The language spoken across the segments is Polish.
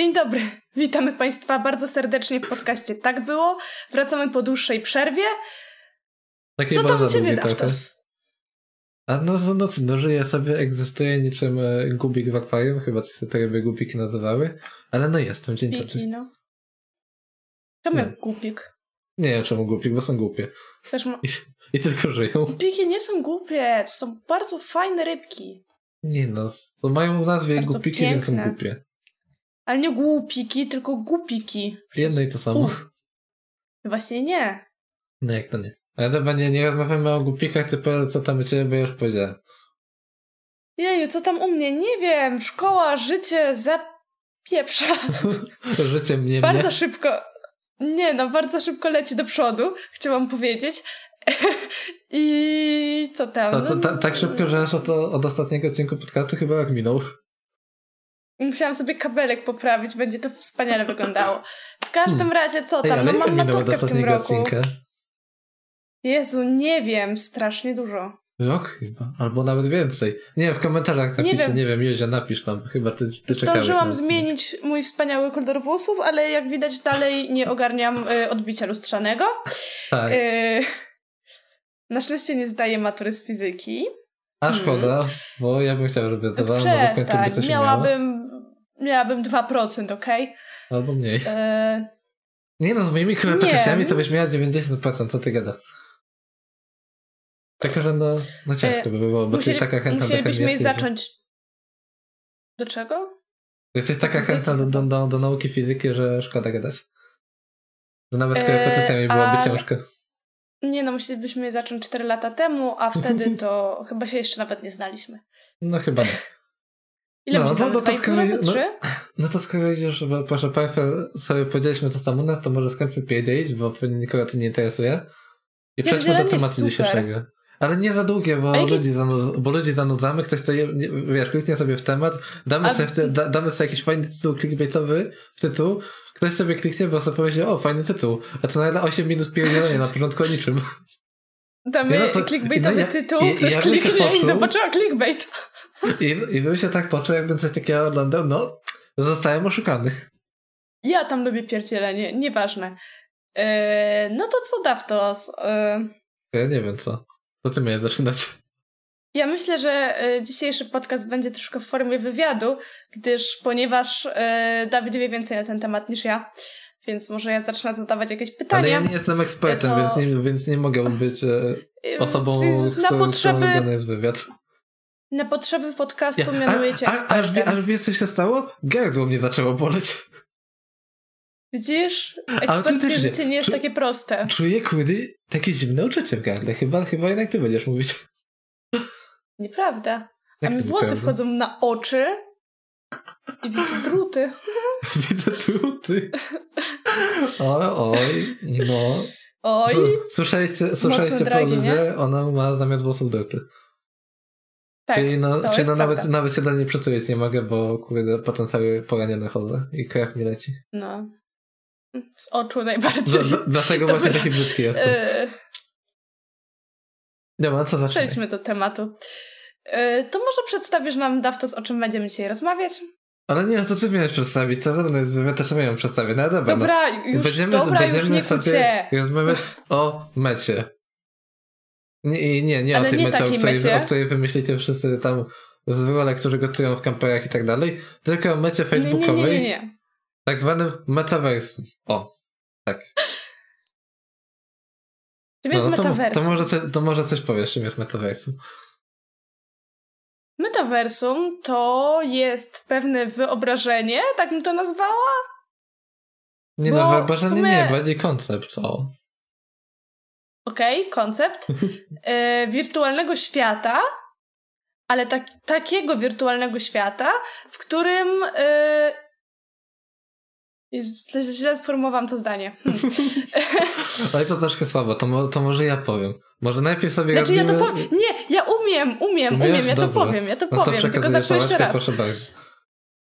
Dzień dobry, witamy Państwa bardzo serdecznie w podcaście Tak Było. Wracamy po dłuższej przerwie. Takiej Co tam Ciebie. Daftos? A no, no, no, no żyje sobie, egzystuje niczym e, gubik w akwarium, chyba coś te ryby gubiki nazywały, ale no jestem, dzień Piki, dobry. no. Czemu jak głupik? Nie wiem czemu gubik, bo są głupie. Ma... I, I tylko żyją. Głupiki nie są głupie, to są bardzo fajne rybki. Nie no, to mają w nazwie Bardzo gupiki, więc są piękne. głupie. Ale nie głupiki, tylko głupiki. Jedno i to samo. Właśnie nie. No jak to nie. Ale dobra, nie, nie rozmawiamy o głupikach, tylko co tam u ciebie, bo już powiedziałem. Jeju, co tam u mnie? Nie wiem. Szkoła, życie, zapieprza. Życie mnie Bardzo mnie. szybko. Nie no, bardzo szybko leci do przodu, chciałam powiedzieć. I co tam? To, to, ta, tak szybko, że aż od, od ostatniego odcinku podcastu chyba jak minął. Musiałam sobie kabelek poprawić, będzie to wspaniale wyglądało. W każdym Hmm. razie, co Ej, tam? ale No mam maturkę w tym roku. odcinka? Jezu, nie wiem, strasznie dużo. Rok chyba, albo nawet więcej. Nie wiem, w komentarzach Nie napiszcie, wiem. nie wiem, Józia, napisz tam, chyba ty, ty Zdążyłam zmienić mój wspaniały kolor włosów, ale jak widać dalej nie ogarniam y, odbicia lustrzanego. Tak, Y, na szczęście nie zdaję matury z fizyki. a szkoda, bo ja bym chciał, żeby by Przestań, coś miała. Miałabym, miałabym 2%, okej? Albo mniej. Y, Nie no, z moimi korepetycjami to byś miała 90%, co ty gada. Tylko, że no, no ciężko by było, bo musieli- ty taka chętna musielibyśmy że- zacząć... Do czego? Jesteś taka chętna do, do, do, do nauki fizyki, że szkoda gadać. Że nawet z E, korepetycjami byłoby a- ciężko. Nie no, musielibyśmy zacząć 4 lata temu, a wtedy to chyba się jeszcze nawet nie znaliśmy. No chyba nie. Ile No, no, no, to to skoro- roku, no-? No to skoro już, bo proszę Państwa, sobie powiedzieliśmy co tam u nas, to może skończmy pierdzielić, bo pewnie nikogo to nie interesuje. I przejdźmy do tematu dzisiejszego. Ale nie za długie, bo, jaki- ludzi, zanudz, bo ludzi zanudzamy, ktoś to, je, nie, wiesz, kliknie sobie w temat, damy, A- sobie, w te, da, damy sobie jakiś fajny tytuł clickbaitowy w tytuł, ktoś sobie kliknie, bo sobie pomyśli, o, fajny tytuł, a to nagle 8 minut pierdzielenia na początku o niczym. Damy Nie, no to- clickbaitowy no ja- tytuł, i- ktoś ja kliknie i poczuł- zobaczyła clickbait. I, I bym się tak poczuł, jakbym coś takiego oglądał, no, zostałem oszukany. Ja tam lubię pierdzielenie, nieważne. Yy, no to co Daftos? Yy, Ja nie wiem co. To ty miałeś zaczynać. ja myślę, że y, dzisiejszy podcast będzie troszkę w formie wywiadu, gdyż ponieważ y, Dawid wie więcej na ten temat niż ja, więc może ja zacznę zadawać jakieś pytania. Ale ja nie jestem ekspertem, To- więc, nie, więc nie mogę być e, osobą, na którą potrzeby, jest wywiad. Na potrzeby podcastu Ja, mianuję cię a, a, aż, wie, aż wiesz co się stało? Gardło mnie zaczęło boleć. Widzisz? Eksperckie życie nie jest Czu- takie proste. Czuję kurde takie zimne uczucie w gardle. Chyba, chyba jednak ty będziesz mówić. Nieprawda. A Jak mi włosy nieprawda? wchodzą na oczy i widzę druty. Widzę tu, ty. Oj, no. Oj, Słyszeliście, słyszeliście po ludzie, ona ma zamiast włosów doty. Tak. Czyli no, czyli no nawet, prawda. nawet się do niej przytulić nie mogę, bo kurde, potem cały poraniony chodzę i krew mi leci. No. Z oczu najbardziej. Dla- dla- Dlatego Dobra. właśnie taki brzydki jestem. E, Dobra, co zaczynamy? Przejdźmy do tematu. E, To może przedstawisz nam, Daftos, o czym będziemy dzisiaj rozmawiać? Ale nie, to ty miałeś przedstawić, co ze mną jest wywiad, to czemu ją przedstawię? No dobra, Dobra, no. już, będziemy, dobra, będziemy już nie sobie rozmawiać o mecie. Nie, nie, nie Ale o tej nie mecie, o której, mecie. o której wymyślicie wszyscy tam z role, którzy gotują w kamperach i tak dalej, tylko o mecie Nie, nie, nie, facebookowej, nie, nie. tak zwanym metaversum. O, tak. Czym jest No, to, metaversum? to, może coś, to może coś powiesz, czym jest metaversum. Metaversum to jest pewne wyobrażenie, tak bym to nazwała? Nie Bo no, wyobrażenie sumie- nie, bardziej koncept, co? Okej, koncept e, wirtualnego świata, ale tak, takiego wirtualnego świata, w którym. E, źle- sformułowałam to zdanie. Hmm. Ale to troszkę słabo, to, to może ja powiem. Może najpierw sobie Znaczy ja to powiem. Nie, ja umiem, umiem, Umiesz? umiem, ja to powiem, ja to No powiem, tylko zacznę jeszcze raz. Proszę bardzo.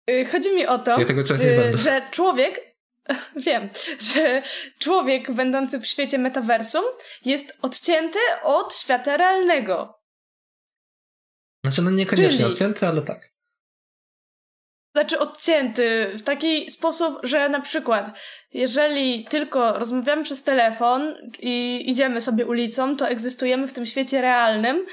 Y, Chodzi mi o to, Ja y, że człowiek, wiem, że człowiek będący w świecie metaversum jest odcięty od świata realnego. Znaczy, no niekoniecznie Czyli- odcięty, ale tak. znaczy odcięty w taki sposób, że na przykład jeżeli tylko rozmawiamy przez telefon i idziemy sobie ulicą, to egzystujemy w tym świecie realnym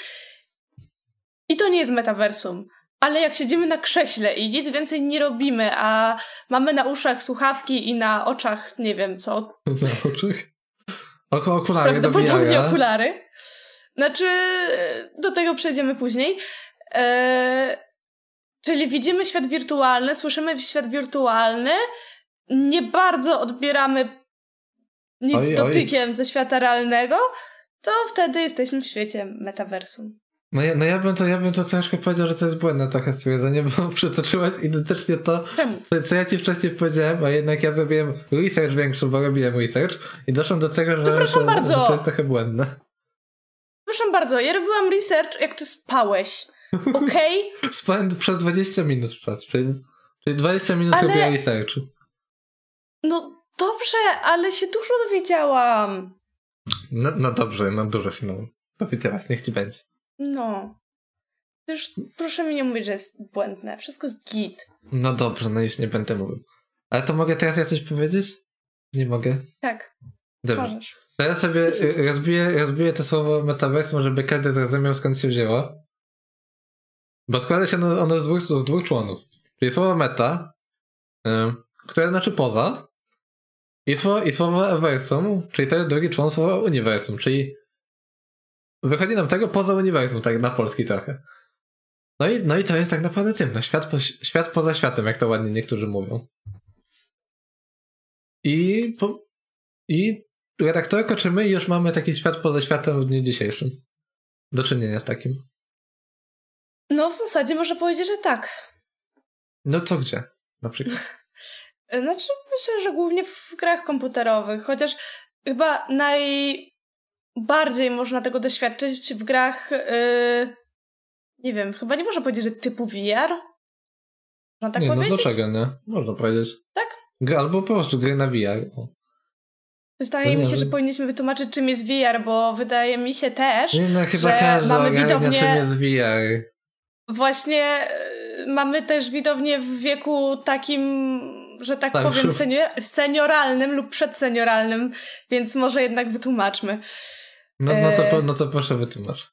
i to nie jest metaversum. Ale jak siedzimy na krześle i nic więcej nie robimy, a mamy na uszach słuchawki i na oczach, nie wiem co. Na oczach? Oko, okulary Prawdopodobnie okulary. Znaczy, do tego przejdziemy później. Eee, czyli widzimy świat wirtualny, słyszymy świat wirtualny, nie bardzo odbieramy nic oj, dotykiem oj. ze świata realnego, to wtedy jesteśmy w świecie metaversum. No ja, no ja bym to, ja bym to troszkę powiedział, że to jest błędne trochę stwierdzenie, bo przytoczyłaś identycznie to, co, co, ja ci wcześniej powiedziałem, a jednak ja zrobiłem research większy, bo robiłem research i doszłam do tego, że, to, proszę że, bardzo. to jest trochę błędne. Proszę bardzo, ja robiłam research, jak ty spałeś. Okej? Okay? Spałem przez 20 minut, czyli, czyli 20 minut Ale... robiłem researchu. No dobrze, ale się dużo dowiedziałam. No, no dobrze, no dużo się no, dowiedziałaś, niech ci będzie. No. Już proszę mi nie mówić, że jest błędne. Wszystko jest git. No dobrze, no już nie będę mówił. Ale to mogę teraz ja coś powiedzieć? Nie mogę? Tak. Dobrze. Możesz. Teraz sobie y, rozbiję, rozbiję to słowo metaversum, żeby każdy zrozumiał skąd się wzięło. Bo składa się ono z dwóch, z dwóch członów. Czyli słowo meta, y, które znaczy poza, i słowo, i słowo versum, czyli to jest drugi człon słowa uniwersum, czyli wychodzi nam tego poza uniwersum, tak na polski trochę. No i, no i to jest tak naprawdę tym, no świat, po, świat poza światem, jak to ładnie niektórzy mówią. I, po, i redaktorko, czy my już mamy taki świat poza światem w dniu dzisiejszym? Do czynienia z takim? No w zasadzie można powiedzieć, że tak. No to gdzie? Na przykład. Znaczy, myślę, że głównie w grach komputerowych, chociaż chyba najbardziej można tego doświadczyć w grach. Yy, nie wiem, chyba nie można powiedzieć, że typu VR. Można tak nie, no powiedzieć? No dlaczego nie? Można powiedzieć. Tak? Albo po prostu gry na VR. Wydaje mi się, że powinniśmy wytłumaczyć, czym jest VR, bo wydaje mi się też, nie, no, chyba że każdy mamy widownię... czym jest VR. Właśnie y, mamy też widownię w wieku takim że tak, tak powiem, senior, senioralnym lub przedsenioralnym, więc może jednak wytłumaczmy. No, no, co, no co proszę wytłumacz.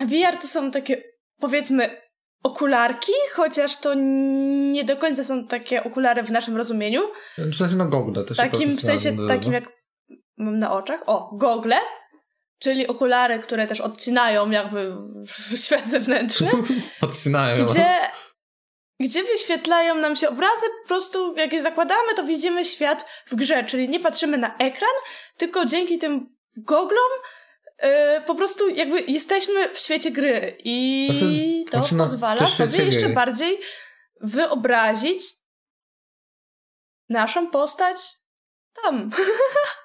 VR to są takie, powiedzmy, okularki, chociaż to nie do końca są takie okulary w naszym rozumieniu. W sensie no gogle też Takim w sensie takim jak mam na oczach. O, gogle, czyli okulary, które też odcinają jakby świat zewnętrzny. odcinają. Gdzie gdzie wyświetlają nam się obrazy, po prostu jak je zakładamy, to widzimy świat w grze, czyli nie patrzymy na ekran, tylko dzięki tym goglom yy, po prostu jakby jesteśmy w świecie gry i znaczy, to znaczy, no, pozwala sobie jeszcze bardziej wyobrazić naszą postać tam.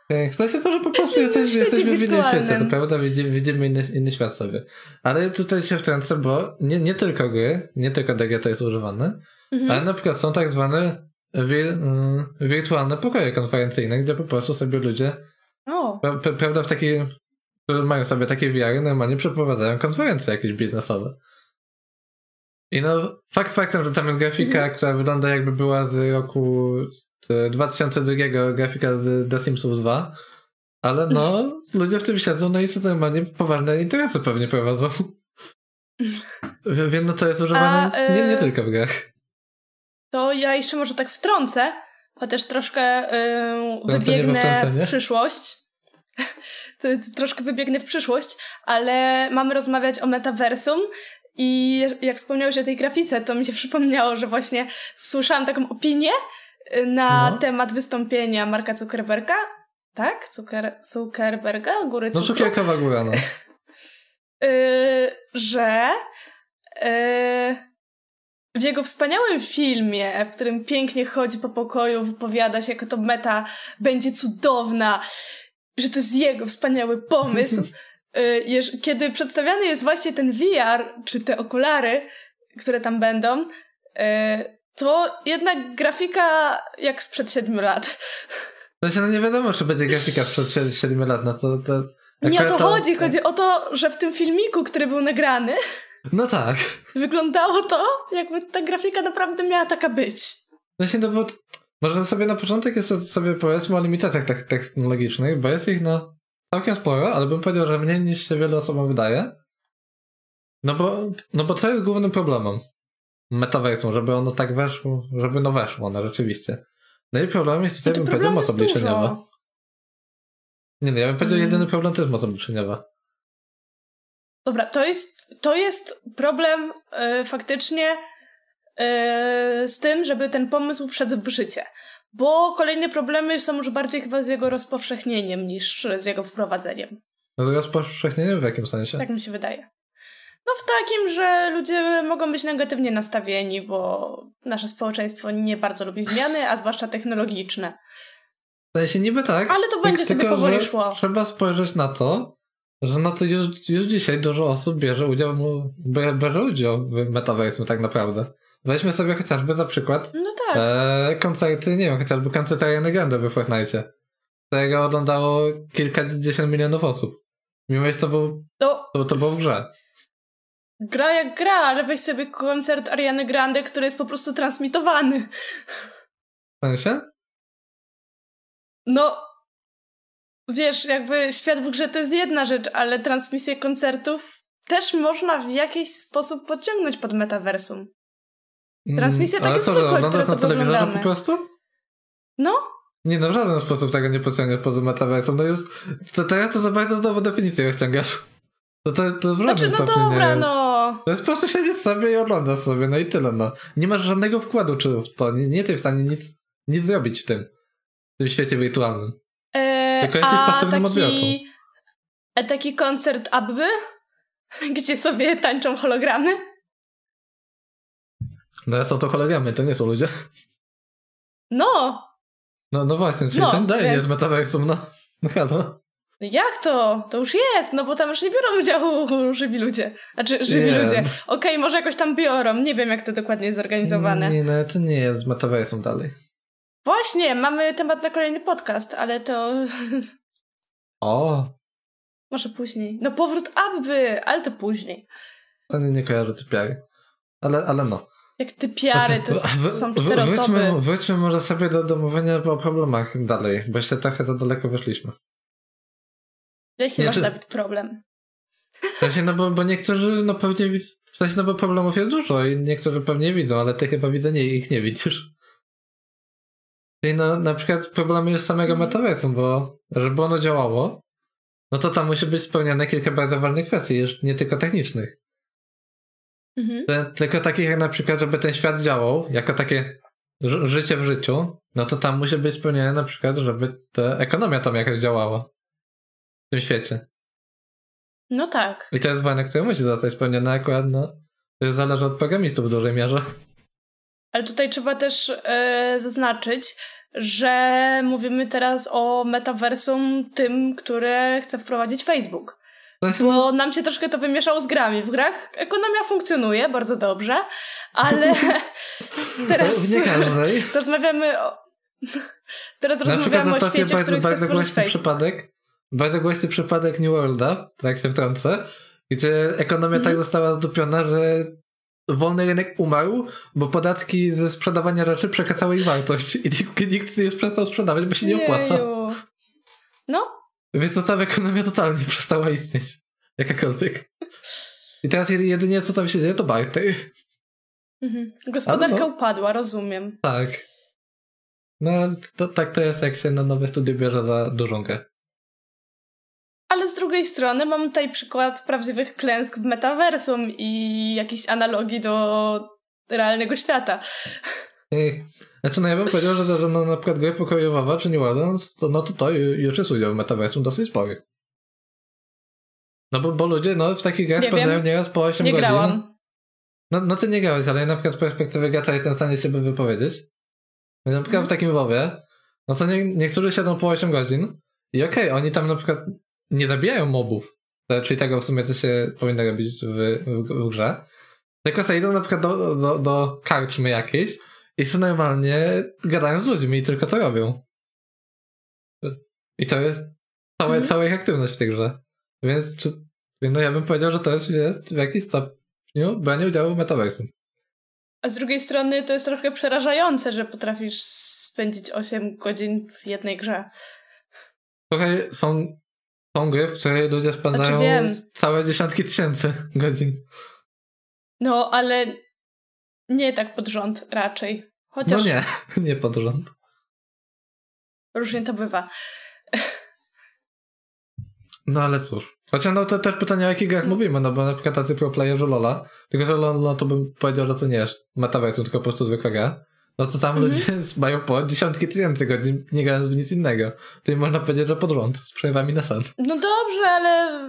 Tak, w sensie to, że po prostu jesteśmy, jesteśmy w innym świecie, to prawda, widzimy, widzimy inny, inny świat sobie. Ale tutaj się wtrącę, bo nie, nie tylko gry, nie tylko DG to jest używane, mhm. ale na przykład są tak zwane wir, mm, wirtualne pokoje konferencyjne, gdzie po prostu sobie ludzie, pra, prawda, w takie, które mają sobie takie wiary, normalnie przeprowadzają konferencje jakieś biznesowe. I no, fakt faktem, że tam jest grafika, mhm. która wygląda jakby była z roku 2002 grafika z The Simsów 2, ale no, ludzie w tym siedzą, no i są normalnie poważne interesy pewnie prowadzą. Wiem, no to jest używane A, nie, nie y, tylko w grach. To ja jeszcze może tak wtrącę, chociaż troszkę yy, wybiegnę w przyszłość. Troszkę wybiegnę w przyszłość, ale mamy rozmawiać o metaversum i jak wspomniałeś o tej grafice, to mi się przypomniało, że właśnie słyszałam taką opinię, na no. temat wystąpienia Marka Zuckerberga. Tak? Zucker, Zuckerberga? Góry cukru. No cukierkowa góra, no. yy, że yy, w jego wspaniałym filmie, w którym pięknie chodzi po pokoju, wypowiada się, jako to meta będzie cudowna, że to jest jego wspaniały pomysł. Yy, kiedy przedstawiany jest właśnie ten VR, czy te okulary, które tam będą, yy, to jednak grafika jak sprzed 7 lat. No się no nie wiadomo, czy będzie grafika sprzed 7 lat, no to... to nie o to, to chodzi, chodzi o to, że w tym filmiku, który był nagrany, No tak. Wyglądało to, jakby ta grafika naprawdę miała taka być. Właśnie, no bo może sobie na początek jeszcze sobie powiedzmy o limitacjach technologicznych, bo jest ich no całkiem sporo, ale bym powiedział, że mniej niż się wielu osobom wydaje. No bo, no bo co jest głównym problemem metaversum, żeby ono tak weszło, żeby no weszło, no rzeczywiście. No i problem jest tutaj, no bym powiedział, moc obliczeniowa. Nie no, ja bym powiedział, hmm. jedyny problem to jest moc obliczeniowa. Dobra, to jest, to jest problem yy, faktycznie z tym, żeby ten pomysł wszedł w życie. Bo kolejne problemy są już bardziej chyba z jego rozpowszechnieniem niż z jego wprowadzeniem. No to rozpowszechnieniem w jakim sensie? Tak mi się wydaje. No w takim, że ludzie mogą być negatywnie nastawieni, bo nasze społeczeństwo nie bardzo lubi zmiany, a zwłaszcza technologiczne. W sensie niby tak. Ale to będzie tylko, sobie powoli szło. Trzeba spojrzeć na to, że no to już, już dzisiaj dużo osób bierze udział, bierze udział w metaversum tak naprawdę. Weźmy sobie chociażby za przykład no tak. e, koncerty, nie wiem, chociażby koncert Ariany Grande w Fortnite, którego oglądało kilkadziesiąt milionów osób. Mimo, że to, był, no. to, to było w grze. Gra jak gra, ale weź sobie koncert Ariany Grande, który jest po prostu transmitowany. W sensie? No, wiesz, jakby świat w grze to jest jedna rzecz, ale transmisję koncertów też można w jakiś sposób podciągnąć pod metaversum. Transmisja mm, takie zwykłe, które sobie na telewizorze po prostu? No. Nie no, w żaden sposób tego nie podciągniesz pod metaversum. No już, to teraz to za bardzo nową definicję ściągasz. To, to, to w znaczy, no dobra, no. To jest po prostu siedzieć sobie i oglądasz sobie, no i tyle, no. Nie masz żadnego wkładu czy w to, nie, nie jesteś w stanie nic, nic zrobić w tym, w tym świecie wirtualnym. Eee, Tylko jesteś pasywnym taki, odbiorcą. A taki koncert Abby, gdzie sobie tańczą hologramy? No są to hologramy, to nie są ludzie. No! No, no właśnie, czyli no, ten daje więc... jest metaversum, no. No halo. Jak to? To już jest, no bo tam już nie biorą udziału żywi ludzie. Znaczy, żywi nie. ludzie. Okej, okay, może jakoś tam biorą. Nie wiem, jak to dokładnie jest zorganizowane. Nie, no to nie jest metaversum dalej. Właśnie, mamy temat na kolejny podcast, ale to... O! Może później. No powrót Abby, ale to później. Nie, nie kojarzę typiary. Ale, ale no. Jak typiary, to w, są cztery wróćmy, osoby. Wróćmy może sobie do, do mówienia o problemach dalej, bo jeszcze trochę za daleko wyszliśmy. Jaki masz, Dawid, problem? W sensie, no bo, bo niektórzy, no pewnie, w sensie, no bo problemów jest dużo i niektórzy pewnie widzą, ale ty chyba widzę nie, ich nie widzisz. Czyli no, na przykład problemy jest samego mhm. metaversum, bo żeby ono działało, no to tam musi być spełnione kilka bardzo ważnych kwestii, już nie tylko technicznych. Mhm. Tylko takich jak na przykład, żeby ten świat działał, jako takie życie w życiu, no to tam musi być spełnione na przykład, żeby ta ekonomia tam jakoś działała w tym świecie. No tak. I to jest wojna, która musi zostać spełniona akurat, no. To zależy od programistów w dużej mierze. Ale tutaj trzeba też e, zaznaczyć, że mówimy teraz o metaversum tym, które chce wprowadzić Facebook. Bo nam się troszkę to wymieszało z grami. W grach ekonomia funkcjonuje bardzo dobrze, ale teraz rozmawiamy o... Teraz rozmawiamy o świecie, w którym chce stworzyć Facebook. przypadek, bardzo głośny przypadek New Worlda, tak się wtrącę, gdzie ekonomia mm. tak mhm. została zdupiona, że wolny rynek umarł, bo podatki ze sprzedawania rzeczy przekazały ich wartość i nikt, nikt już przestał sprzedawać, bo się nie opłaca. No, więc to tam ekonomia totalnie przestała istnieć. Jakakolwiek. I teraz jedynie co tam się dzieje to barter. Mhm. Gospodarka no. upadła, rozumiem. Tak. No, to, tak to jest, jak się na nowe studia bierze za dużą grę. Ale z drugiej strony mam tutaj przykład prawdziwych klęsk w metaversum i jakiejś analogii do realnego świata. Znaczy, no ja bym powiedział, że, no, na przykład gry pokojowa czy nie ładna, to, no to to już jest udział w metaversum dosyć spory. No bo, bo ludzie no, w takich grach spędzają nieraz po 8 nie godzin. Grałam. No, no ty nie grałeś, ale ja na przykład z perspektywy gracza jestem w stanie się by wypowiedzieć. Na przykład w takim WoWie, no to nie, niektórzy siedzą po 8 godzin i okej, okay, oni tam na przykład nie zabijają mobów, czyli tego w sumie, co się powinno robić w, w, w grze, tylko sobie idą na przykład do, do, do karczmy jakiejś i są normalnie gadają z ludźmi i tylko to robią. I to jest całe, mm. cała ich aktywność w tej grze. Więc czy, no ja bym powiedział, że też jest w jakiś nie, branie udziału w metaversum. A z drugiej strony to jest trochę przerażające, że potrafisz spędzić 8 godzin w jednej grze. Trochę są, są gry, w której ludzie spędzają znaczy całe dziesiątki tysięcy godzin. No, ale nie tak pod rząd raczej. Chociaż... No nie, nie pod rząd. Różnie to bywa. No ale cóż. Chociaż no to też pytanie o jakich grach mówimy, no bo na przykład tacy pro playerzy Lola, tylko że Lola no to bym powiedział, że to nie jest metaverse, tylko po prostu zwykła gra. No to tam mm -hmm. ludzie mają po dziesiątki tysięcy godzin, nie grając w nic innego. Czyli można powiedzieć, że pod rząd, z przerwami na sen. No dobrze, ale...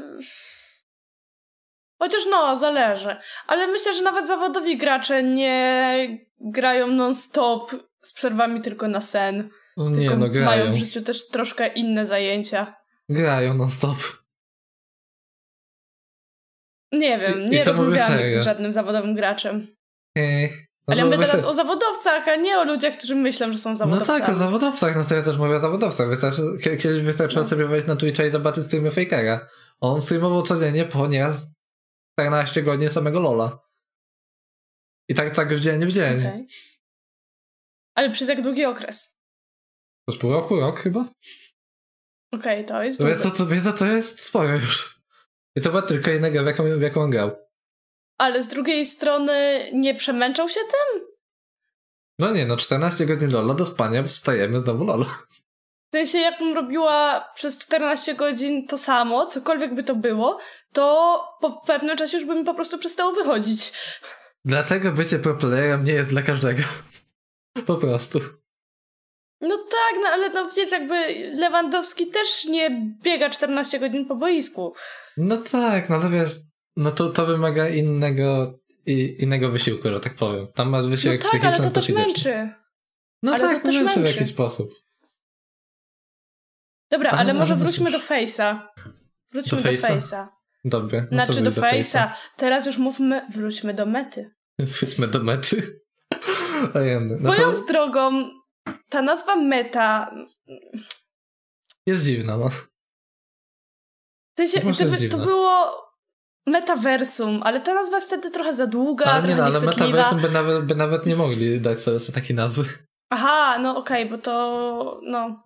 Chociaż no, zależy. Ale myślę, że nawet zawodowi gracze nie grają non-stop z przerwami tylko na sen. No nie, tylko no grają. mają w życiu też troszkę inne zajęcia. Grają non-stop. Nie wiem, nie rozmawiałam z żadnym zawodowym graczem. Ech. No Ale mówię teraz o zawodowcach, a nie o ludziach, którzy myślą, że są zawodowcami. No tak, o zawodowcach, no to ja też mówię o zawodowcach. Wystarczy, kiedyś wystarczyło no. sobie wejść na Twitcha i zobaczyć streamy Fakera. On streamował codziennie po nieraz 14 godzin samego Lola. I tak, tak w dzień w dzień. Okay. Ale przez jak długi okres? Przez pół roku, rok chyba? Okej, okay, to jest no Więc to, to, to jest sporo już. I to była tylko jedna gra, w jaką, w jaką on grał. Ale z drugiej strony nie przemęczał się tym? No nie, no 14 godzin Lola do spania, wstajemy znowu Lola. W sensie, jakbym robiła przez 14 godzin to samo, cokolwiek by to było, to po pewnym czasie już by mi po prostu przestało wychodzić. Dlatego bycie pro playerem nie jest dla każdego. Po prostu. No tak, no ale no wiecie, jakby Lewandowski też nie biega 14 godzin po boisku. No tak, no to wiesz, no to, to wymaga innego, i, innego wysiłku, że tak powiem. Tam masz wysiłek no tak, ale to też męczy. No ale tak, to też męczy, męczy w jakiś sposób. Dobra, ale, ale może ale wróćmy do Face'a. Wróćmy do Face'a. Dobrze. No znaczy do, do Face'a. Teraz już mówmy, wróćmy do mety. Wróćmy do mety. No Moją to... drogą, ta nazwa meta... Jest dziwna, no. W sensie, gdyby to było metaversum, ale ta nazwa jest wtedy trochę za długa, ale nie, no, ale metaversum by nawet, by nawet nie mogli dać sobie, sobie takiej nazwy. Aha, no okej, okay, bo to no...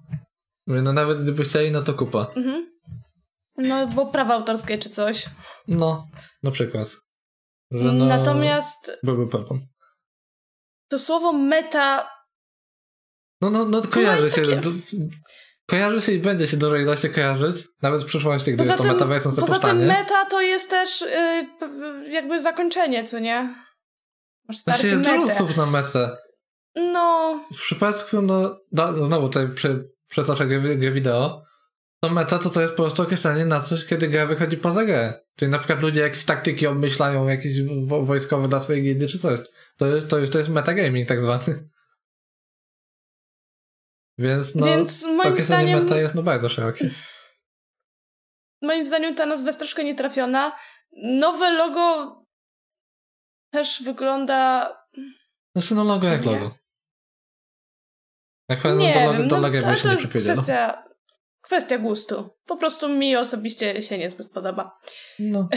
No nawet gdyby chcieli, no to kupa. Mhm. No, bo prawa autorskie czy coś. No, na przykład. No, Natomiast... Byłby problem. To słowo meta... No, no, no kojarzy się. Takie... Kojarzy się i będzie się dużo ilości kojarzyć, nawet w przyszłości, gdy poza to metaversum Poza powstanie. tym meta to jest też yy, jakby zakończenie, co nie? Masz starty znaczy, jest dużo słów na metę. No. W przypadku, no, znowu tutaj przy, przytoczę grę, wideo, to meta to, to jest po prostu określenie na coś, kiedy gra wychodzi poza grę. Czyli na przykład ludzie jakieś taktyki obmyślają, jakieś wo wojskowe dla swojej gildy czy coś. To to jest, to jest metagaming tak zwany. Więc no, Więc moim zdaniem meta jest no bardzo szerokie. Moim zdaniem ta nazwa jest troszkę nietrafiona. Nowe logo też wygląda... Znaczy no logo jak logo. Jak nie do, logo, do logo no, się to jest no. Kwestia, gustu. Po prostu mi osobiście się niezbyt podoba. No.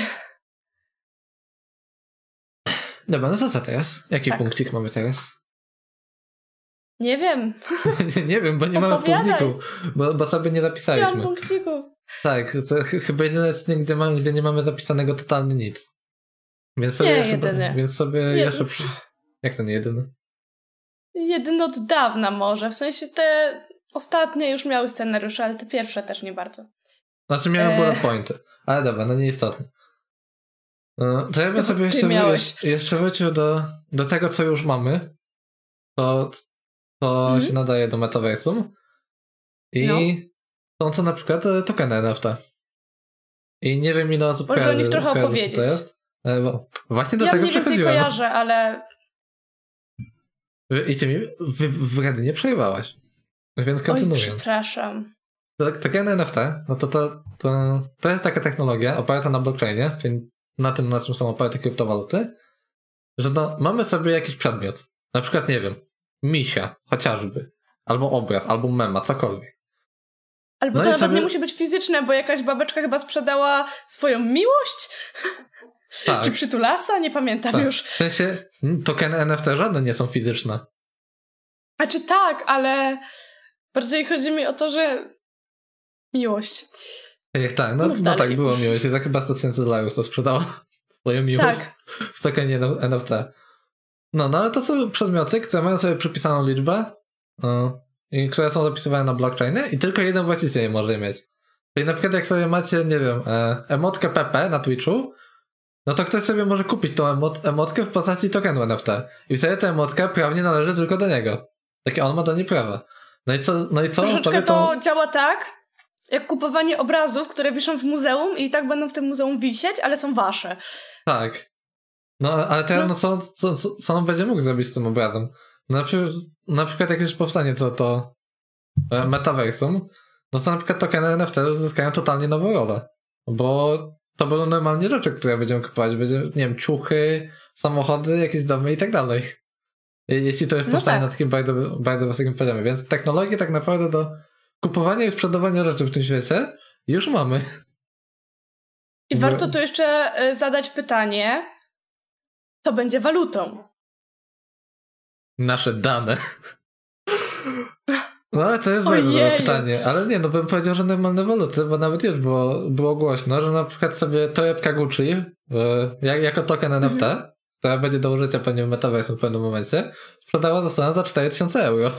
Dobra, no to co teraz? Jaki tak. punkcik mamy teraz? Nie wiem. nie, nie wiem, bo nie mamy punkciku. Bo, bo sobie nie zapisaliśmy. Nie mam punkciku. Tak, to chyba jedyny odcinek, gdzie, mamy, gdzie nie mamy zapisanego totalnie nic. Więc sobie, nie, jeszcze, jedyny. Więc sobie nie. jeszcze... Jak to nie jedyny? Jedyny od dawna może. W sensie te ostatnie już miały scenariusze, ale te pierwsze też nie bardzo. Znaczy miałem e... bullet pointy. Ale dobra, no nieistotne. No, to ja bym sobie jeszcze, jeszcze, jeszcze wrócił do, do tego, co już mamy. To to mhm. się nadaje do metaversum. I no. są to na przykład e, tokeny NFT. I nie wiem ile osób Może o nich trochę opowiedzieć. Właśnie do ja tego przechodziłem. Ja kojarzę, ale... I ty mi w, w nie przejmowałaś. Więc kontynuując. Oj, przepraszam. Tokeny NFT, no to, to, to, to jest taka technologia oparta na blockchainie, czyli na tym, na czym są oparte kryptowaluty, że no, mamy sobie jakiś przedmiot. Na przykład, nie wiem, misia, chociażby. Albo obraz, albo mema, cokolwiek. Albo no to nawet sobie... nie musi być fizyczne, bo jakaś babeczka chyba sprzedała swoją miłość? Tak. Czy przytulasa? Nie pamiętam tak. już. W sensie tokeny NFT żadne nie są fizyczne. Znaczy tak, ale bardziej chodzi mi o to, że miłość. Jak tak, no, no tak, było miłość. Za chyba 100 tysięcy dolarów to sprzedała swoją miłość tak. w tokenie NFT. No, no ale to są przedmioty, które mają sobie przypisaną liczbę no, i które są zapisywane na blockchainie i tylko jeden właściciel je może mieć. Czyli na przykład jak sobie macie, nie wiem, e, emotkę PP na Twitchu, no to ktoś sobie może kupić tą emot emotkę w postaci tokenu NFT. I wtedy ta emotka prawnie należy tylko do niego. Takie on ma do niej prawa. No i co? No i co? Troszeczkę to działa tak, jak kupowanie obrazów, które wiszą w muzeum i tak będą w tym muzeum wisieć, ale są wasze. Tak. No, ale teraz, no, no co, co, co, co on będzie mógł zrobić z tym obrazem? Na przykład, na przykład jak już powstanie to, to e, metaversum, no to na przykład tokeny NFT uzyskają totalnie nową rolę. Bo to będą normalnie rzeczy, które będziemy kupować. Będzie, nie wiem, ciuchy, samochody, jakieś domy i tak dalej. Jeśli to już no powstanie tak. na takim bardzo, bardzo wysokim poziomie. Więc technologię tak naprawdę do kupowania i sprzedawania rzeczy w tym świecie już mamy. I warto tu jeszcze e, zadać pytanie, co będzie walutą? Nasze dane. No ale to jest bardzo dobre pytanie. Ale nie, no bym powiedział, że normalne waluty, bo nawet już było, było głośno, że na przykład sobie torebka Gucci e, jak, jako token NFT, mhm. Która będzie do użycia pewnie w Metaverse w pewnym momencie, sprzedała została za 4000 euro.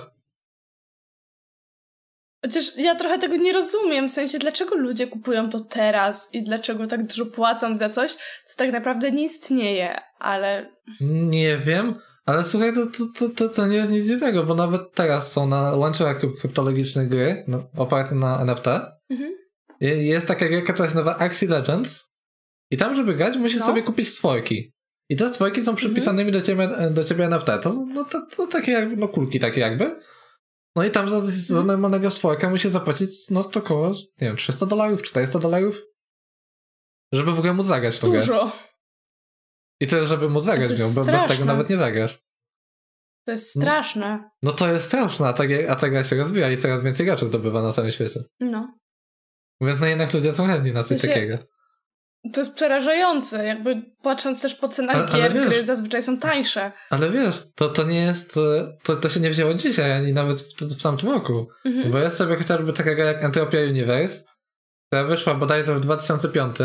Chociaż ja trochę tego nie rozumiem, w sensie dlaczego ludzie kupują to teraz i dlaczego tak dużo płacą za coś, co tak naprawdę nie istnieje, ale... Nie wiem, ale słuchaj, to, to, to, to, to nie jest nic dziwnego, bo nawet teraz są na łańcuchach kryptologicznych gry no, oparte na NFT. Mhm. Jest taka gra, która się nazywa Axie Legends i tam, żeby grać, musisz no. sobie kupić stworki. I te stworki są przypisanymi mhm. do, ciebie, do ciebie NFT. To, no, to, to takie jak, no kulki takie jakby. No i tam za, za mhm. normalnego stworka musi zapłacić, no to około, nie wiem, 300 dolarów, 400 dolarów, żeby w ogóle móc zagrać tą Dużo. grę. I to jest, żeby móc zagrać nią, bo bez tego nawet nie zagrasz. To jest straszne. No to jest straszne, a ta, a ta gra się rozwija i coraz więcej graczy zdobywa na całym świecie. No. Więc no jednak ludzie są chętni na coś to się... takiego. To jest przerażające, jakby patrząc też po cenach ale, gier, ale wiesz, gry zazwyczaj są tańsze. Ale wiesz, to, to nie jest, to, to się nie wzięło dzisiaj, ani nawet w, w tamtym roku. Mhm. Bo jest sobie chociażby gra jak Entropia Universe, która wyszła bodajże w 2005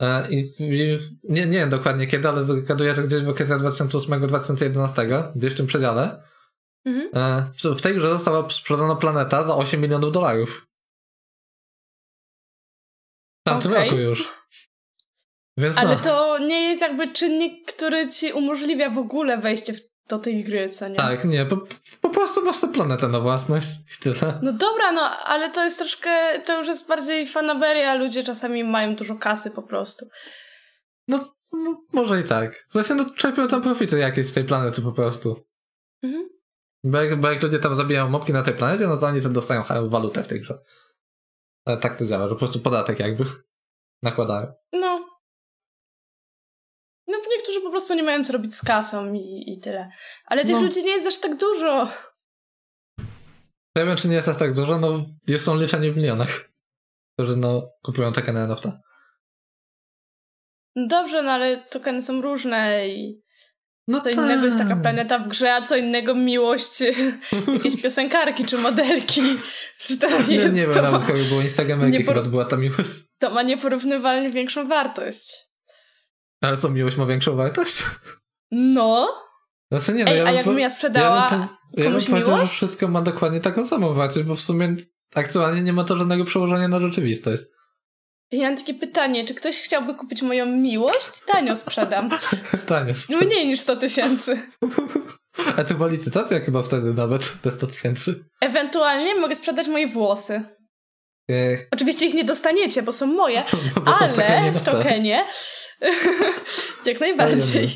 e, i, i nie, nie wiem dokładnie kiedy, ale zgaduję, że gdzieś w okresie 2008-2011, gdzieś w tym przedziale. Mhm. E, w, w tej grze została sprzedana planeta za 8 milionów dolarów tamtym okay. roku już. Więc Ale no. to nie jest jakby czynnik, który ci umożliwia w ogóle wejście w, do tej gry, co nie? Tak, nie, po, po prostu masz tę planetę na własność i tyle. No dobra, no, ale to jest troszkę, to już jest bardziej fanaberia, ludzie czasami mają dużo kasy po prostu. No, no może i tak. Właśnie no czerpią tam profity jakieś z tej planety po prostu. Mhm. Bo jak, bo jak ludzie tam zabijają mopki na tej planecie, no to oni dostają walutę w tej grze. Ale tak to działa, że po prostu podatek jakby nakładają. No. Prostu nie mają co robić z kasą i, i tyle. Ale tych no. ludzi nie jest aż tak dużo. Ja wiem, czy nie jest aż tak dużo, no już są liczeni w milionach, którzy no kupują tokeny NFT. No dobrze, no ale tokeny są różne i no to innego jest taka tak. planeta w grze, a co innego miłość jakieś piosenkarki czy modelki. Czy to nie, jest, nie wiem, nawet ma... było Instagramerki, por... chyba była ta miłość. To ma nieporównywalnie większą wartość. Ale co, miłość ma większą wartość? No. Znaczy nie, no Ej, ja a jakbym ja sprzedała ja bym, komuś ja bym miłość? że wszystko ma dokładnie taką samą wartość, bo w sumie aktualnie nie ma to żadnego przełożenia na rzeczywistość. Ja mam takie pytanie, czy ktoś chciałby kupić moją miłość? Tanio sprzedam. Tanio sprzedam. Mniej niż 100 tysięcy. A to była licytacja chyba wtedy nawet, te 100 tysięcy. Ewentualnie mogę sprzedać moje włosy. Ech. Oczywiście ich nie dostaniecie, bo są moje, bo ale w tokenie, w tokenie jak najbardziej.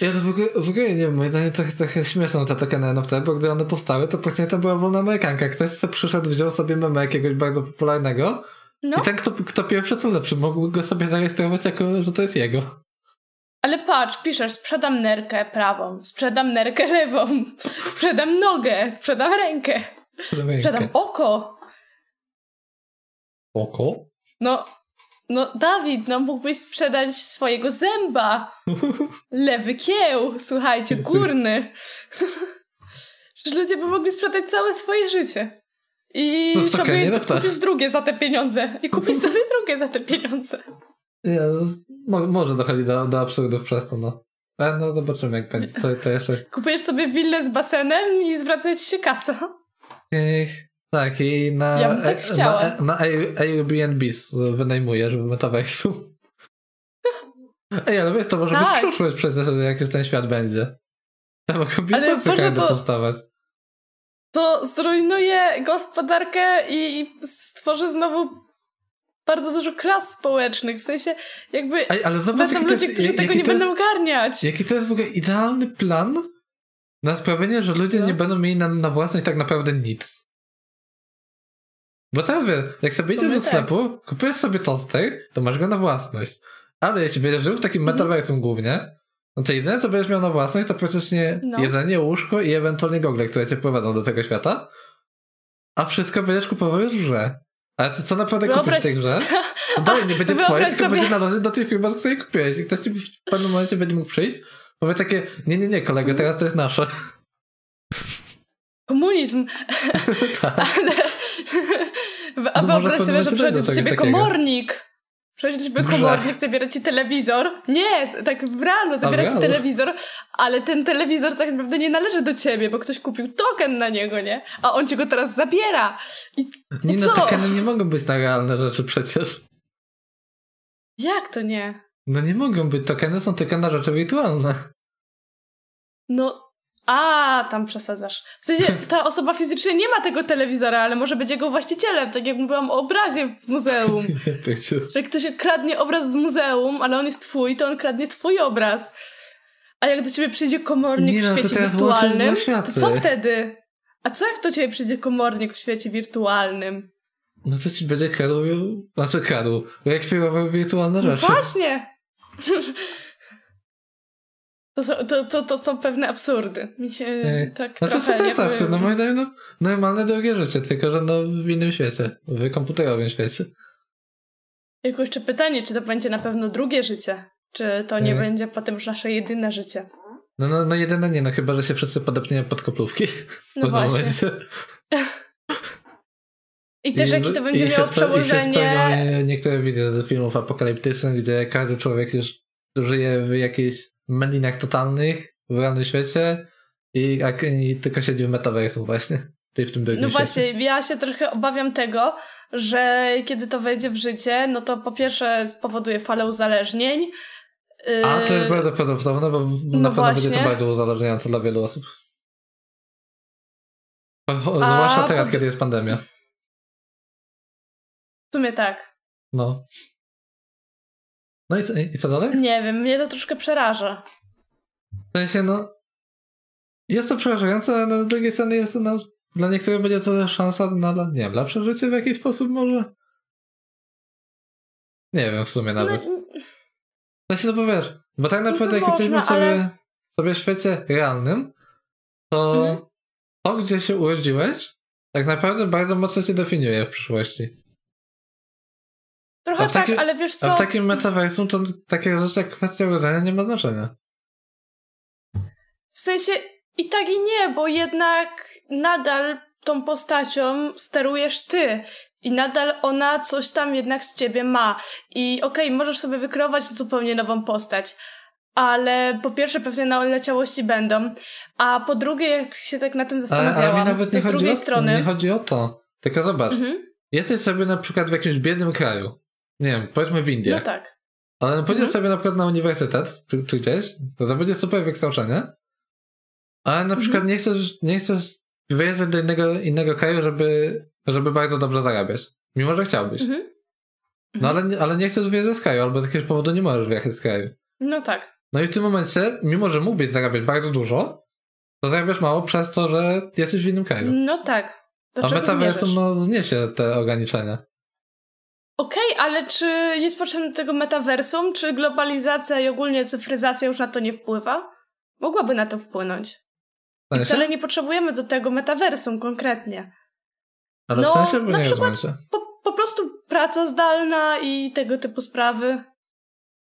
Ja to w ogóle, w ogóle nie wiem, moje zdanie trochę, trochę śmieszną te tokeny NFT, bo gdy one powstały, to później to była wolna amerykanka. Ktoś sobie przyszedł, wziął sobie meme jakiegoś bardzo popularnego no. I ten, kto, kto pierwszy, co lepszy, mógł go sobie zarejestrować jako, że to jest jego. Ale patrz, piszesz, sprzedam nerkę prawą, sprzedam nerkę lewą, sprzedam nogę, sprzedam rękę, sprzedam oko. Oko? No, No, Dawid, no mógłbyś sprzedać swojego zęba. Lewy kieł, słuchajcie, górny. Przecież ludzie by mogli sprzedać całe swoje życie. I no sobie no kupić drugie za te pieniądze. I kupić sobie drugie za te pieniądze. Nie, no, może dochodzi do, do absurdów przez to, no. Ale no zobaczymy jak będzie. To, to jeszcze... Kupujesz sobie willę z basenem i zwraca ci się kasa. Ech, tak, i na, ja tak chciała. na, na Airbnb wynajmujesz w Metaverse'u. Ej, ale wiesz, to może tak. być przyszłość przecież, jak już ten świat będzie. To mogą być to powstawać. To zrujnuje gospodarkę i stworzy znowu bardzo dużo klas społecznych, w sensie jakby Ej, ale zobacz, będą ludzie, jest, którzy tego nie będą jest, ogarniać. Jaki to jest w ogóle idealny plan na sprawienie, że ludzie no. nie będą mieli na, na własność tak naprawdę nic. Bo teraz wiesz, jak sobie idziesz do tak. sklepu, kupujesz sobie toster, to masz go na własność. Ale jeśli będziesz żył w takim mhm. metaversum głównie, no to jedyne co będziesz miał na własność to praktycznie no. jedzenie, łóżko i ewentualnie gogle, które cię wprowadzą do tego świata. A wszystko będziesz kupował już w grze. Ale co, co naprawdę Wyobraź... kupisz w tej grze? To dalej nie będzie twoje, tylko sobie... będzie należeć do tej firmy, z której kupiłeś. I ktoś ci w pewnym momencie będzie mógł przyjść, powie takie, nie, nie, nie, kolego, teraz to jest nasze. Komunizm. tak. Ale... A no wyobraź sobie, że przychodzi do ciebie komornik. Przychodzi do ciebie komornik, zabiera ci telewizor. Nie, tak w rano zabiera ci telewizor, ale ten telewizor tak naprawdę nie należy do ciebie, bo ktoś kupił token na niego, nie? A on ci go teraz zabiera. I, nie, i no, tokeny nie mogą być na realne rzeczy przecież. Jak to nie? No nie mogą być. Tokeny są tylko na rzeczy wirtualne. No, a, tam przesadzasz. W sensie ta osoba fizycznie nie ma tego telewizora, ale może być jego właścicielem, tak jak mówiłam o obrazie w muzeum. że ktoś kradnie obraz z muzeum, ale on jest twój, to on kradnie twój obraz. A jak do ciebie przyjdzie komornik nie, w no, świecie no, wirtualnym, to co wtedy? A co jak do ciebie przyjdzie komornik w świecie wirtualnym? No to ci będzie kradł, znaczy kradł, rekwirował wirtualne rzeczy. No właśnie! To, to, to, to są pewne absurdy. Mi się nie. tak znaczy, trochę to jest absurd? No moim zdaniem no, normalne drugie życie, tylko że no w innym świecie, w komputerowym świecie. Tylko jeszcze pytanie, czy to będzie na pewno drugie życie? Czy to nie, nie. będzie potem już nasze jedyne życie? No, no, no jedyne nie, no chyba, że się wszyscy podepniemy pod koplówki. No właśnie. I też jakie to będzie I miało przełożenie... I się niektóre wizje ze filmów apokaliptycznych, gdzie każdy człowiek już żyje w jakiejś melinach totalnych w realnym świecie i, jak, i tylko siedzi w metaversu właśnie. Czyli w tym No właśnie, ja się trochę obawiam tego, że kiedy to wejdzie w życie, no to po pierwsze spowoduje falę uzależnień. A to jest bardzo prawdopodobne, bo no na pewno właśnie. będzie to bardzo uzależniające dla wielu osób. Zwłaszcza teraz, pod... kiedy jest pandemia. W sumie tak. No. No i co, i co dalej? Nie wiem, mnie to troszkę przeraża. W sensie, no. Jest to przerażające, ale no, z drugiej strony jest to, no, dla niektórych będzie to szansa na, nie wiem, dla przeżycia w jakiś sposób może? Nie wiem w sumie nawet. No, w sensie, no bo wiesz, bo tak naprawdę no jak jesteśmy sobie, ale... sobie w świecie realnym, to mhm. to, gdzie się urodziłeś, tak naprawdę bardzo mocno cię definiuje w przyszłości. Trochę tak, ale wiesz co? A w takim metaversum to takie rzeczy jak kwestia urodzenia nie ma znaczenia. W sensie i tak i nie, bo jednak nadal tą postacią sterujesz ty. I nadal ona coś tam jednak z ciebie ma. I okej, okay, możesz sobie wykreować zupełnie nową postać. Ale po pierwsze pewnie naleciałości będą. A po drugie, jak się tak na tym zastanawiałam, ale, ale mi nawet nie chodzi drugiej o, strony... Nie chodzi o to. Tylko zobacz. Mhm. Jesteś sobie na przykład w jakimś biednym kraju nie wiem, powiedzmy w Indiach. No tak. Ale no pójdziesz mhm. sobie na przykład na uniwersytet, czy, czy gdzieś, to, będzie super wykształcenie, ale na mhm. przykład nie chcesz, nie chcesz wyjeżdżać do innego, innego kraju, żeby, żeby bardzo dobrze zarabiać. Mimo, że chciałbyś. Mhm. No mhm. ale, ale nie chcesz wyjeżdżać z kraju, albo z jakiegoś powodu nie możesz wyjechać z kraju. No tak. No i w tym momencie, mimo że mógłbyś zarabiać bardzo dużo, to zarabiasz mało przez to, że jesteś w innym kraju. No tak. Do A metaversum no, zniesie te ograniczenia. Okej, okay, ale czy jest potrzebne tego metaversum? Czy globalizacja i ogólnie cyfryzacja już na to nie wpływa? Mogłaby na to wpłynąć. I wcale nie potrzebujemy do tego metaversum konkretnie. Ale no, w sensie, bo na nie przykład po, po, prostu praca zdalna i tego typu sprawy.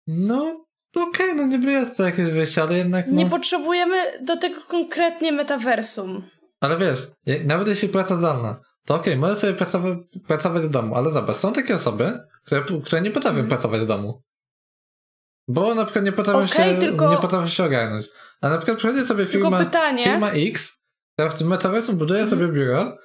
No, okej, okay, no niby jest to jakieś wyjście, ale jednak. No... Nie potrzebujemy do tego konkretnie metaversum. Ale wiesz, nawet jeśli praca zdalna, to okej, okay, możesz sobie pracować, pracować w domu, ale zobacz, są takie osoby, które, które nie potrafią hmm. pracować w domu. Bo na przykład nie potrafią, okay, się, tylko... nie potrafią się ogarnąć. A na przykład przychodzi sobie firma, firma X, która w tym metaversum buduje hmm. sobie biuro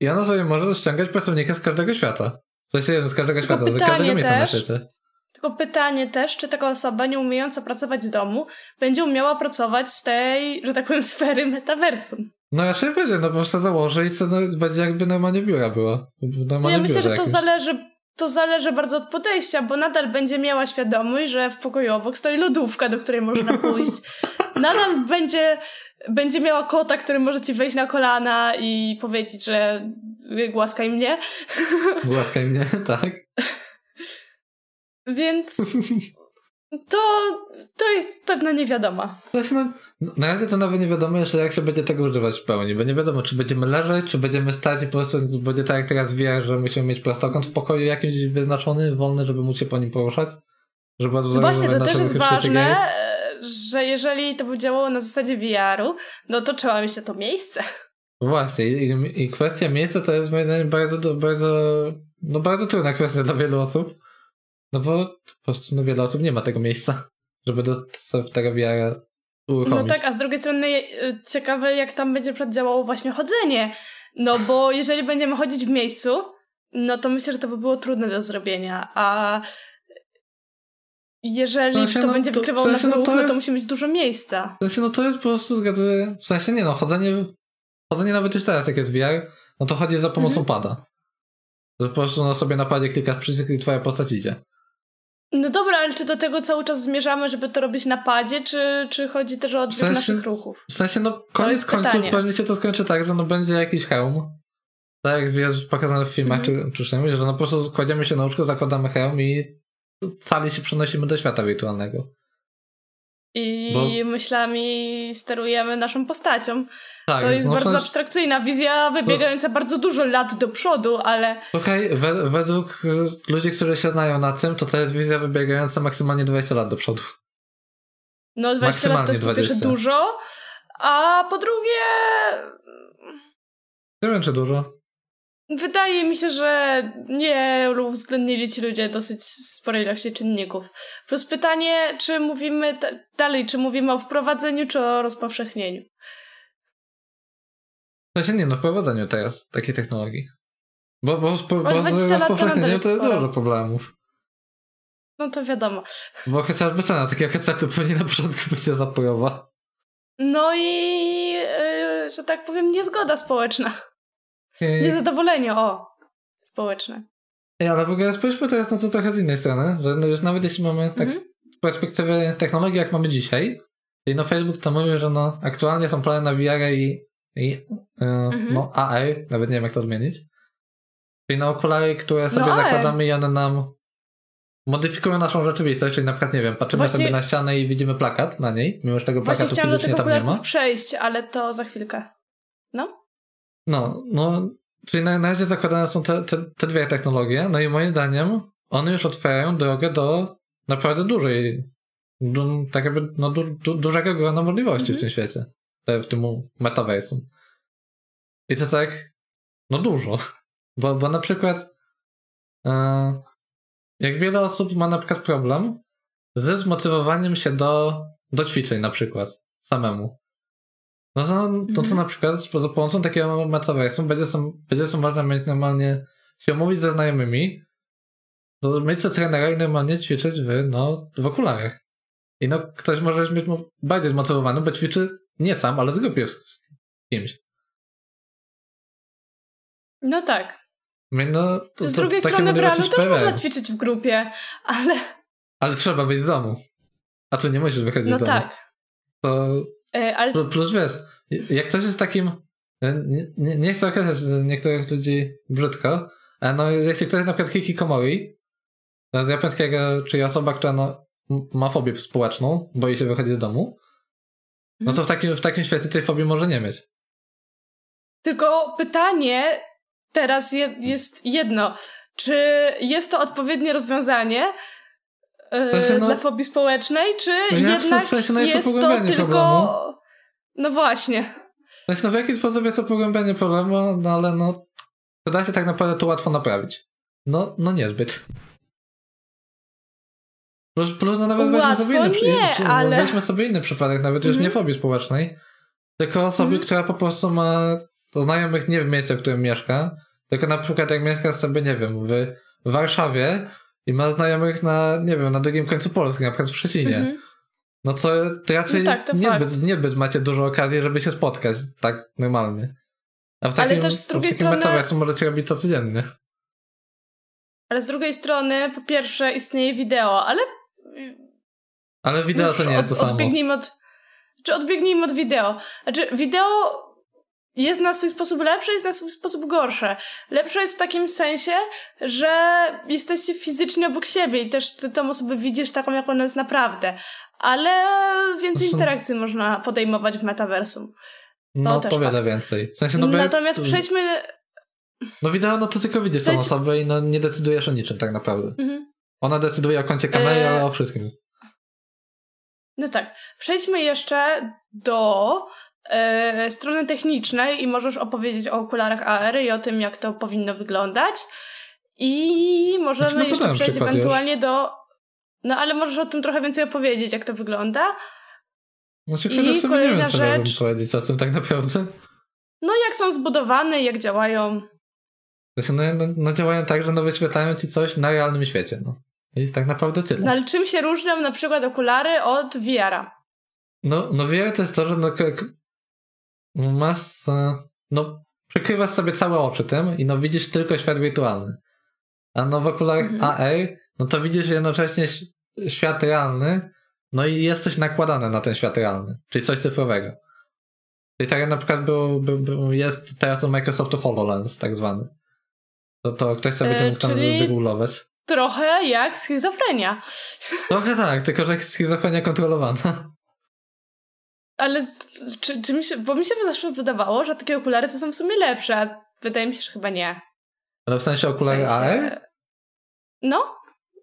i ona sobie może ściągać pracownika z każdego świata. W sensie jeden z każdego tylko świata, z każdego miejsca też, na świecie. Tylko pytanie też, czy taka osoba nie umiejąca pracować w domu będzie umiała pracować z tej, że tak powiem, sfery metaversum. No ja się będzie, no po prostu założę i co, no, będzie jakby normalnie biura było. Normalnie ja myślę, że to zależy, to zależy bardzo od podejścia, bo nadal będzie miała świadomość, że w pokoju obok stoi lodówka, do której można pójść. nadal będzie, będzie miała kota, który może ci wejść na kolana i powiedzieć, że głaskaj mnie. Głaskaj mnie, tak. Więc to, to jest pewna niewiadoma. Znaczy, no, na razie to nawet nie wiadomo jeszcze, jak się będzie tego używać w pełni, bo nie wiadomo, czy będziemy leżeć, czy będziemy stać i po prostu będzie tak jak teraz wie, że musimy mieć prostokąt w pokoju jakiś wyznaczony, wolny, żeby móc się po nim poruszać. Żeby no Właśnie, to też jest ważne, że jeżeli to by działało na zasadzie VR-u, no to trzeba mieć na to miejsce. Właśnie, i, i kwestia miejsca to jest moim zdaniem bardzo, bardzo, no bardzo trudna kwestia dla wielu osób. No bo po prostu no, wiele osób nie ma tego miejsca, żeby do tego VR uruchomić. No tak, a z drugiej strony y, ciekawe jak tam będzie działało właśnie chodzenie. No bo jeżeli będziemy chodzić w miejscu, no to myślę, że to by było trudne do zrobienia, a jeżeli w sensie, to no, będzie wykrywał w sensie, nasz no, ruch, to, no to musi mieć dużo miejsca. W sensie, no to jest po prostu, zgaduję, w sensie nie no, chodzenie, chodzenie nawet już teraz jak jest VR, no to chodzi za pomocą mhm. pada. Że po prostu na sobie napadzie klikasz przycisk i twoja postać idzie. No dobra, ale czy do tego cały czas zmierzamy, żeby to robić na padzie, czy, czy chodzi też o odbiór w sensie, naszych ruchów? W sensie, no koniec końców pytanie. pewnie się to skończy tak, że no będzie jakiś hełm. Tak jak jest pokazane w filmach, mm czy, czy czymś, że no po prostu kładziemy się na łóżko, zakładamy hełm i cali się przenosimy do świata wirtualnego. I Bo... myślami sterujemy naszą postacią. Tak, to jest no bardzo sensie... abstrakcyjna wizja, wybiegająca no. bardzo dużo lat do przodu, ale. Słuchaj, we, według ludzi, którzy się znają na tym, to to jest wizja wybiegająca maksymalnie 20 lat do przodu. No, 20 lat to jest 20. po pierwsze dużo, a po drugie. Nie wiem, czy dużo. Wydaje mi się, że nie uwzględnili ci ludzie dosyć sporej ilości czynników. Plus pytanie, czy mówimy dalej, czy mówimy o wprowadzeniu, czy o rozpowszechnieniu? To się nie, no wprowadzeniu teraz takiej technologii. Bo, bo, bo, bo to jest dużo problemów. No to wiadomo. Bo chociażby cena takiego headsetu pewnie na początku będzie zapojowa. No i, yy, że tak powiem, niezgoda społeczna. Niezadowolenie, o, społeczne. Ja, ale w ogóle spójrzmy teraz na to trochę z innej strony, że no już nawet jeśli mamy tak mhm. z perspektywy technologii, jak mamy dzisiaj, czyli no Facebook to mówi, że no aktualnie są plany na VR i, i yy, mhm. no AR, nawet nie wiem jak to odmienić, czyli na okulary, które sobie no, zakładamy i one nam modyfikują naszą rzeczywistość, czyli na przykład, nie wiem, patrzymy Właśnie... sobie na ścianę i widzimy plakat na niej, mimo że tego plakatu fizycznie tam nie ma. przejść, ale to za chwilkę. No? No, no, czyli na, na razie zakładane są te, te, te dwie technologie, no i moim zdaniem one już otwierają drogę do naprawdę dużej, du, tak jakby no, du, du, dużego grona możliwości mm -hmm. w tym świecie, w tym metaversum. I to tak, no dużo, bo, bo na przykład e, jak wiele osób ma na przykład problem ze zmotywowaniem się do, do ćwiczeń na przykład samemu. No to, to co mhm. na przykład z pomocą takiego metaversu będzie, są, będzie są można mieć normalnie się umówić ze znajomymi, to mieć sobie trenera i normalnie ćwiczyć w, no, w okularach. I no, ktoś może być bardziej zmotywowany, bo ćwiczy nie sam, ale z grupie z kimś. No tak. No, to, z drugiej strony w realu też można ćwiczyć w grupie, ale... Ale trzeba wyjść z domu. A tu nie musisz wychodzić no z domu. No tak. To ale... Plus wiesz, jak ktoś jest takim, e, nie, nie, nie chcę określać niektórych ludzi brzydko, ale no jeśli ktoś jest na przykład hikikomori, z japońskiego, czyli osoba, która no, ma fobię społeczną, boi się wychodzić z domu, no to w takim, w takim świecie tej fobii może nie mieć. Tylko pytanie teraz je, jest jedno. czy jest to odpowiednie rozwiązanie yy, no, dla fobii społecznej, czy no jednak w sensie, no jest, jest to tylko... Problemu. No właśnie. Znaczy, no w jaki sposób jest to pogłębianie problemu, no ale no to da się tak naprawdę to łatwo naprawić. No, no niezbyt. Plus, plus no nawet weźmy sobie, inny, nie, ale... weźmy sobie inny przypadek, nawet już mm nie fobii społecznej, tylko osoby, mm która po prostu ma znajomych nie w miejscu, w którym mieszka, tylko na przykład jak mieszka sobie, nie wiem, w Warszawie i ma znajomych na, nie wiem, na drugim końcu Polski, na przykład w Szczecinie. Mm -hmm. No co, to raczej no tak, to niezbyt, niezbyt macie dużo okazji, żeby się spotkać tak normalnie. A w takim, Ale też z drugiej strony... możecie robić to codziennie. Ale z drugiej strony, po pierwsze, istnieje wideo, ale. Ale wideo to nie jest to od, samo. Odbiegnijmy od. Czy odbiegnijmy od wideo? Znaczy, wideo jest na swój sposób lepsze, jest na swój sposób gorsze. Lepsze jest w takim sensie, że jesteście fizycznie obok siebie i też ty tą osobę widzisz taką, jak ona jest naprawdę. Ale więcej interakcji można podejmować w metaversum. To no, też fakt. więcej. W sensie, no Natomiast przejdźmy... No wideo, no to tylko widzisz Przejdź... tą osobę i no nie decydujesz o niczym tak naprawdę. Mhm. Ona decyduje o kącie kamery, ale o wszystkim. No tak. Przejdźmy jeszcze do e, strony technicznej i możesz opowiedzieć o okularach AR i o tym, jak to powinno wyglądać. I możemy znaczy, jeszcze przejść ewentualnie do... No ale możesz o tym trochę więcej opowiedzieć, jak to wygląda. Znaczy, I sobie kolejna nie wiem, co rzecz. powiedzieć o tym tak naprawdę. No, jak są zbudowane, jak działają. Znaczy, no, no, no, działają tak, że no wyświetlają ci coś na realnym świecie. No. I tak naprawdę tyle. No ale czym się różnią na przykład okulary od VR-a? No, no VR to jest to, że no, masz, no przykrywasz sobie całe oczy tym i no widzisz tylko świat wirtualny. A no w okularach mhm. AR, no to widzisz jednocześnie świat realny, no i jest coś nakładane na ten świat realny, czyli coś cyfrowego. Czyli tak jak na przykład był, był, był, jest teraz u Microsoftu HoloLens tak zwany. To, to ktoś sobie e, mógł tam wyregulować. Trochę jak schizofrenia. Trochę tak, tylko że schizofrenia kontrolowana. Ale czy, czy mi się, bo mi się zawsze wydawało, że takie okulary to są w sumie lepsze, a wydaje mi się, że chyba nie. Ale w sensie okulary w sensie... AR? No,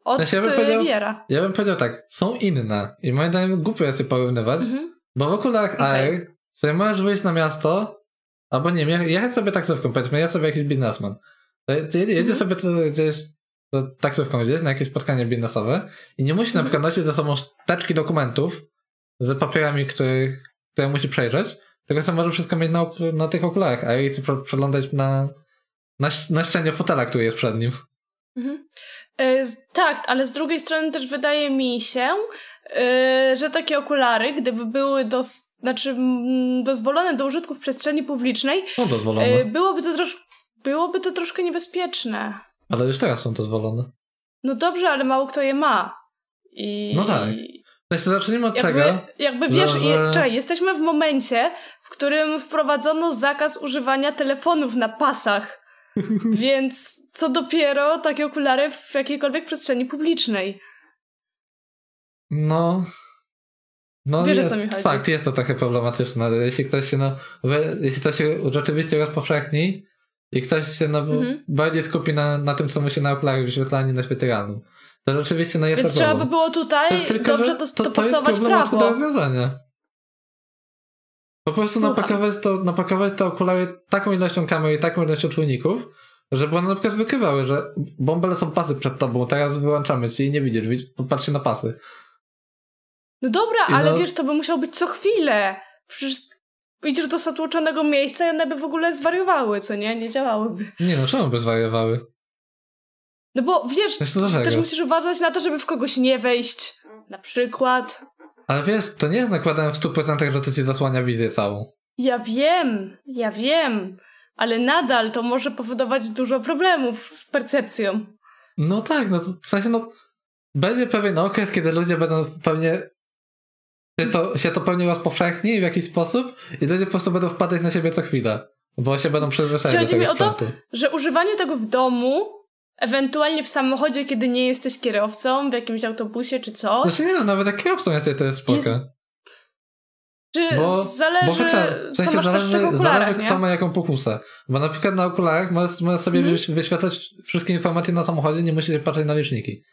od znaczy, ja bym powiedział, Ja bym powiedział tak, są inne i moim zdaniem głupio jest je porównywać, mhm. bo w okulach okay. AR sobie możesz wyjść na miasto, albo nie wiem, jechać sobie taksówką, powiedzmy, ja sobie jakiś biznesman. Jedzie, mhm. sobie gdzieś taksówką gdzieś na jakieś spotkanie biznesowe i nie musi mhm. na przykład nosić ze sobą teczki dokumentów z papierami, które, które musi przejrzeć, tylko sobie może wszystko mieć na, na tych okularach, a jej przeglądać na, na, na ścianie fotela, który jest przed nim. Mhm. E, tak, ale z drugiej strony też wydaje mi się, e, że takie okulary, gdyby były dos znaczy, dozwolone do użytku w przestrzeni publicznej, są dozwolone. E, byłoby to, trosz byłoby to troszkę niebezpieczne. Ale już teraz są dozwolone. No dobrze, ale mało kto je ma. I... No tak. Znaczy, zacznijmy od jakby, tego. Jakby wiesz, że... je, czekaj, jesteśmy w momencie, w którym wprowadzono zakaz używania telefonów na pasach. Więc co dopiero takie okulary w jakiejkolwiek przestrzeni publicznej. No. No, Wiesz, jest, co mi chodzi. Fakt, jest to trochę problematyczne. Jeśli ktoś się, no, jeśli to się rzeczywiście rozpowszechni i ktoś się no, mhm. bardziej skupi na, na tym, co mu się na okulary wyświetlani na świecie realnym, to rzeczywiście no, jest Więc to trzeba by było tutaj Tylko, dobrze to, to, to dopasować to jest prawo. do rozwiązania. Po prostu napakować to, napakować te okulary taką ilością kamer i taką ilością czujników, żeby one na przykład wykrywały, że bąbele są pasy przed tobą, teraz wyłączamy ci i nie widzisz, patrz na pasy. No dobra, I ale no... wiesz, to by musiało być co chwilę. Przecież idziesz do zatłoczonego miejsca i one by w ogóle zwariowały, co nie? Nie działałyby. Nie no, czemu by zwariowały? No bo wiesz, też musisz uważać na to, żeby w kogoś nie wejść. Na przykład. Ale wiesz, to nie jest nakładane w 100%, że to ci zasłania wizję całą. Ja wiem, ja wiem, ale nadal to może powodować dużo problemów z percepcją. No tak, no to w sensie no będzie pewien okres, kiedy ludzie będą pewnie się to, się to pewnie rozpowszechni w jakiś sposób i ludzie po prostu będą wpadać na siebie co chwilę, bo się będą przyzwyczajać do tego mi o to, że używanie tego w domu Ewentualnie w samochodzie, kiedy nie jesteś kierowcą, w jakimś autobusie czy coś. Znaczy nie no, nawet jak kierowcą jesteś, to jest spoko. Jest... Czy bo, zależy, bo chociaż, w sensie co masz zależy, też w okularach, zależy kto ma jaką pokusę. Bo na przykład na okularach możesz, możesz sobie mm. wyświetlać wszystkie informacje na samochodzie, nie musisz patrzeć na liczniki.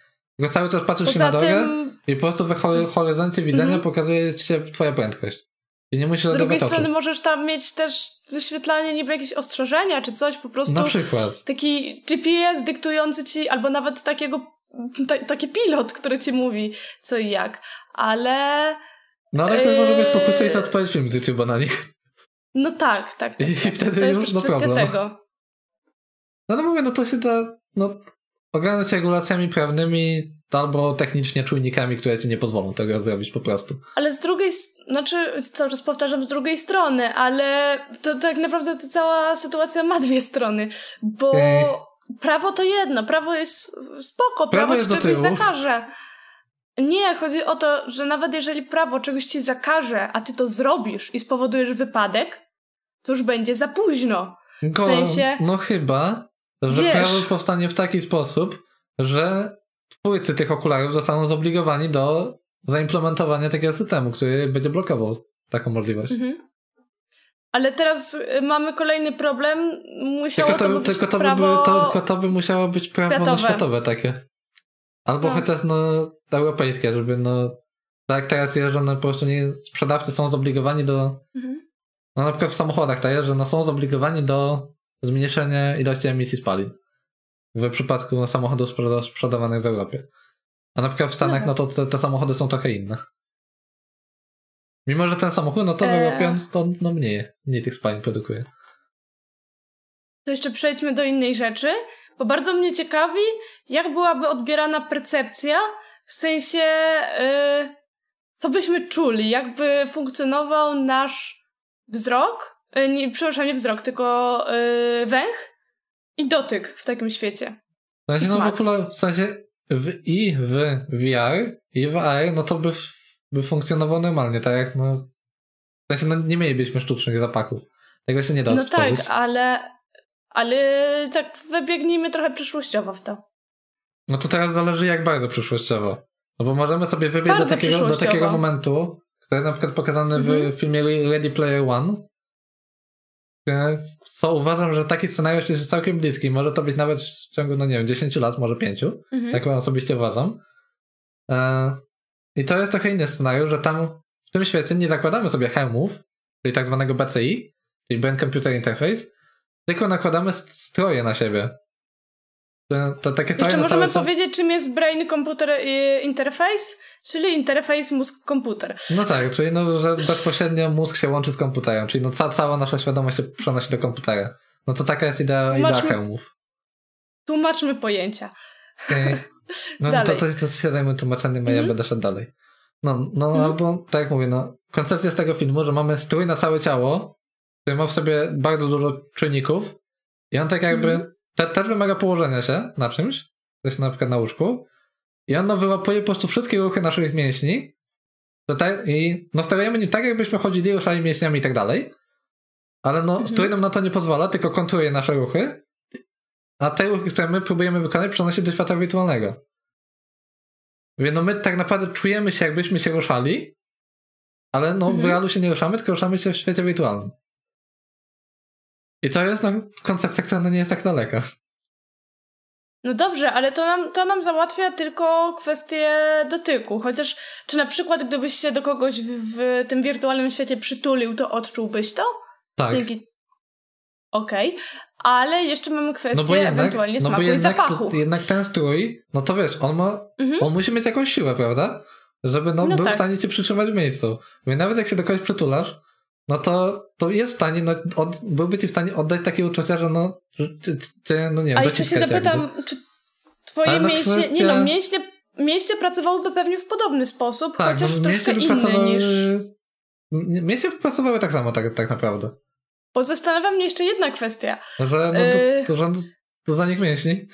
Tylko cały czas patrzysz Poza się na drogę tym... i po prostu w horyzoncie widzenia mm -hmm. pokazuje ci się twoja prędkość. I nie musisz Z drugiej strony możesz tam mieć też wyświetlanie niby jakieś ostrzeżenia czy coś, po prostu. Na przykład. Taki GPS dyktujący ci, albo nawet takiego, ta, taki pilot, który ci mówi co i jak. Ale no ale też może być pokusy i odpalić film z YouTube'a na nich. No tak, tak. tak I tak. wtedy to już jest no problem. tego. No no mówię, no to się da no, ogarnąć regulacjami prawnymi albo technicznie czujnikami, które ci nie pozwolą tego zrobić po prostu. Ale z drugiej, znaczy cały czas powtarzam z drugiej strony, ale to tak naprawdę ta cała sytuacja ma dwie strony, bo Ej. prawo to jedno, prawo jest spoko, prawo, prawo jest czegoś zakaże. Nie, chodzi o to, że nawet jeżeli prawo czegoś ci zakaże, a ty to zrobisz i spowodujesz wypadek, to już będzie za późno. W sensie... No chyba, że wiesz, prawo powstanie w taki sposób, że twórcy tych okularów zostaną zobligowani do zaimplementowania takiego systemu, który będzie blokował taką możliwość. Mhm. Ale teraz y, mamy kolejny problem. Musiało tylko to, to być tylko to, prawo... by, to, tylko to by musiało być prawo światowe, światowe takie. Albo tak. chociaż no europejskie, żeby no tak teraz jest, że no, po prostu nie, sprzedawcy są zobligowani do mhm. no na przykład w samochodach tak jest, że no, są zobligowani do zmniejszenia ilości emisji spalin w przypadku samochodów sprzedawanych w Europie. A na przykład w Stanach, no, to te, te, samochody są trochę inne. Mimo, że ten samochód, no to w Europie to no mniej, mniej tych spalin produkuje. To jeszcze przejdźmy do innej rzeczy, bo bardzo mnie ciekawi, jak byłaby odbierana percepcja, w sensie, yy, co byśmy czuli, jakby funkcjonował nasz wzrok, nie, przepraszam, nie wzrok, tylko yy, węch i dotyk w takim świecie. W sensie, no w ogóle, w sensie w, i w VR, i w AR, no to by, by funkcjonowało normalnie, tak jak no, w sensie, no nie mielibyśmy sztucznych zapachów. Tego się nie da No tak, ale ale tak wybiegnijmy trochę przyszłościowo w to. No to teraz zależy jak bardzo przyszłościowo. No bo możemy sobie wybiec do takiego, do takiego momentu, który na przykład pokazany mhm. w filmie Ready Player One, co uważam, że taki scenariusz jest całkiem bliski. Może to być nawet w ciągu, no nie wiem, 10 lat, może 5. Mhm. Tak osobiście uważam. E, I to jest trochę inny scenariusz, że tam w tym świecie nie zakładamy sobie hełmów, czyli tak zwanego BCI, czyli Brain Computer Interface, tylko nakładamy stroje na siebie. To, to takie Jeszcze możemy powiedzieć, czym jest Brain Computer Interface, czyli interfejs mózg-komputer. No tak, czyli no, że bezpośrednio mózg się łączy z komputerem, czyli no ca cała nasza świadomość się przenosi do komputera. No to taka jest idea, idea hełmów. Tłumaczmy pojęcia. Okay. No dalej. to, to, to się zajmę tłumaczeniem, a mm ja mhm. będę szedł dalej. No, no mm albo tak jak mówię, no, koncepcja z tego filmu, że mamy strój na całe ciało, który ma w sobie bardzo dużo czynników i on tak jakby mm. Te, też wymaga położenia się na czymś, to się na przykład na łóżku i on no, wyłapuje po prostu wszystkie ruchy naszych mięśni te, i no sterujemy nim tak, jakbyśmy chodzili, ruszali mięśniami i tak dalej, ale no, strój nam na to nie pozwala, tylko konturuje nasze ruchy, a te ruchy, które my próbujemy wykonać, przenosi do świata wirtualnego. Więc no my tak naprawdę czujemy się, jakbyśmy się ruszali, ale no -hmm. w realu się nie ruszamy, tylko ruszamy się w świecie wirtualnym. I to jest no, koncepcja, która nie jest tak daleka. No dobrze, ale to nam, to nam załatwia tylko kwestię dotyku. Chociaż, czy na przykład gdybyś się do kogoś w, w tym wirtualnym świecie przytulił, to odczułbyś to? Tak. Dzięki... Okej, okay. ale jeszcze mamy kwestię no jednak, ewentualnie no smaku bo jednak, i zapachu. To, jednak ten strój, no to wiesz, on ma, mhm. on musi mieć jakąś siłę, prawda? Żeby no, no był tak. w stanie cię przytrzymać w miejscu. Więc nawet jak się do kogoś przytulasz, no to, to jest w stanie, no, od, byłby ci w stanie oddać takie uczucia, że no, ty, ty no nie wiem, A jeszcze się zapytam, jakby. czy twoje no mięśnie, kwestia... nie no, mięśnie, mięśnie pracowałyby pewnie w podobny sposób, tak, chociaż no, troszkę inny niż... Mięśnie pracowały tak samo, tak, tak naprawdę. Bo zastanawia mnie jeszcze jedna kwestia. Że, no, to, to, że to za nich mięśni?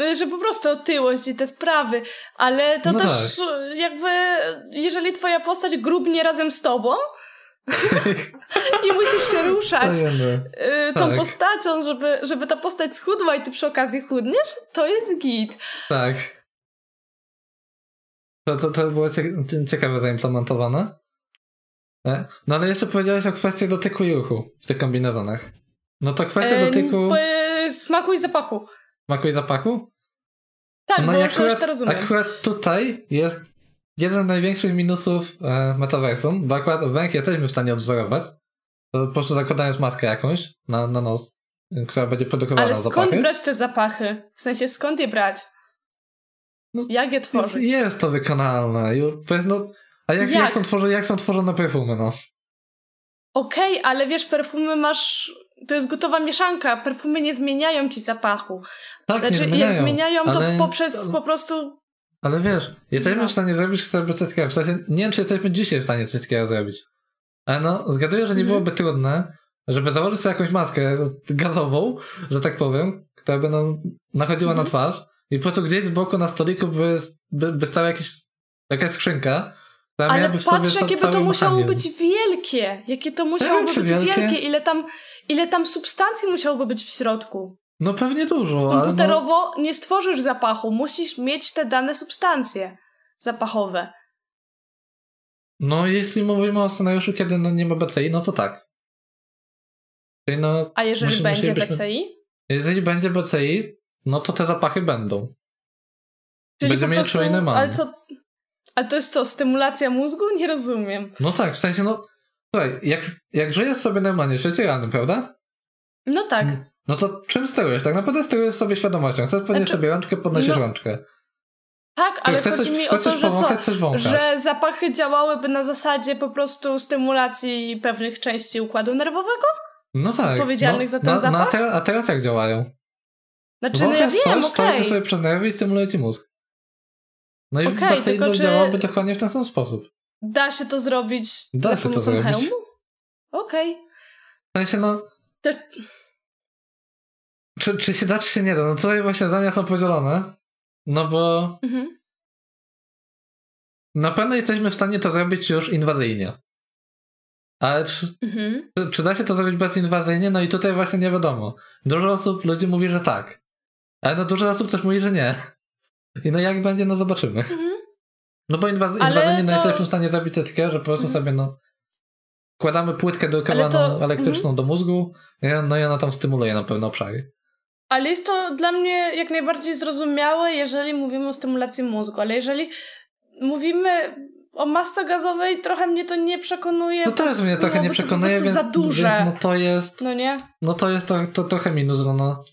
Y, że po prostu otyłość i te sprawy, ale to no też tak. jakby, jeżeli twoja postać grubnie razem z tobą, I musisz się ruszać y, tą tak. postacią, żeby, żeby ta postać schudła i ty przy okazji chudniesz, to jest git. Tak. To, to, to było ciekawe zaimplementowane. E? No ale jeszcze powiedziałeś o kwestii dotyku i ruchu w tych kombinezonach. No to kwestia e, dotyku... Smaku i zapachu. Smaku i zapachu? Tak, no bo akurat, to rozumiem. akurat tutaj jest jeden z największych minusów e, metaversum, bo akurat węch jesteśmy w stanie odwzorować. To po prostu zakładając maskę jakąś na, na nos, która będzie produkowana Ale skąd zapachy. brać te zapachy? W sensie skąd je brać? No, jak je tworzyć? Jest, jest to wykonalne. Już, no, a jak, jak? jak, są tworzone, jak są tworzone perfumy, no? Okej, okay, ale wiesz, perfumy masz to jest gotowa mieszanka. Perfumy nie zmieniają ci zapachu. Tak, znaczy, nie zmieniają, jak zmieniają, to ale... poprzez po prostu. Ale wiesz, jesteśmy no. w stanie zrobić coś takiego. W sensie, nie wiem, czy jesteśmy dzisiaj w stanie coś takiego zrobić. Ale no, zgaduję, że nie mhm. byłoby trudne, żeby założyć sobie jakąś maskę gazową, że tak powiem, która by nam nachodziła na mhm. twarz i po prostu gdzieś z boku na stoliku by, by, by stała jakaś, jakaś skrzynka, ale patrz, jakie by to musiało być wielkie. Jakie to musiałoby być wielkie. wielkie. Ile tam, ile tam substancji musiałoby być w środku. No pewnie dużo. Komputerowo no... nie stworzysz zapachu. Musisz mieć te dane substancje zapachowe. No jeśli mówimy o scenariuszu, kiedy no nie ma BCI, no to tak. No, A jeżeli musi, będzie BCI? Jeżeli będzie BCI, no to te zapachy będą. Czyli Będziemy je czuły Ale co, ale to jest co, stymulacja mózgu? Nie rozumiem. No tak, w sensie, no. Słuchaj, jak, jak żyjesz sobie normalnie świecie realnym, prawda? No tak. No to czym sterujesz? Tak naprawdę sterujesz sobie świadomością. Chcesz podnieść znaczy, sobie rączkę, podnosisz no, rączkę. Tak, ale chcesz chodzi coś, mi o to, że co? Że zapachy działałyby na zasadzie po prostu stymulacji pewnych części układu nerwowego? No tak. Odpowiedzialnych no, za ten zapach? No a, teraz, a teraz jak działają? Znaczy, no ja wiem, okej. Okay. To sobie przez nerwy i stymuluje ci mózg. No i okay, w basenie działałoby dokładnie w ten sam sposób. Da się to zrobić da za się to zrobić. hełmu? Okej. Okay. W sensie no... To... Czy, czy się da, czy się nie da? No tutaj właśnie zdania są podzielone. No bo... Mhm. Na pewno jesteśmy w stanie to zrobić już inwazyjnie. Ale czy, mhm. czy, czy, da się to zrobić bezinwazyjnie? No i tutaj właśnie nie wiadomo. Dużo osób, ludzi mówi, że tak. Ale no dużo osób też mówi, że nie. I no jak będzie, no zobaczymy. Mhm. No bo inwaz inwazyjnie to... jesteśmy w stanie zrobić takiego, że po prostu mhm. sobie no wkładamy płytkę drukowaną to... elektryczną mhm. do mózgu, no i ona tam stymuluje na pewne obszary. Ale jest to dla mnie jak najbardziej zrozumiałe, jeżeli mówimy o stymulacji mózgu, ale jeżeli mówimy o masce gazowej, trochę mnie to nie przekonuje. To też mnie trochę nie przekonuje, to więc, za duże. Więc, no to jest. No nie? No to jest to, to trochę minus, no, no.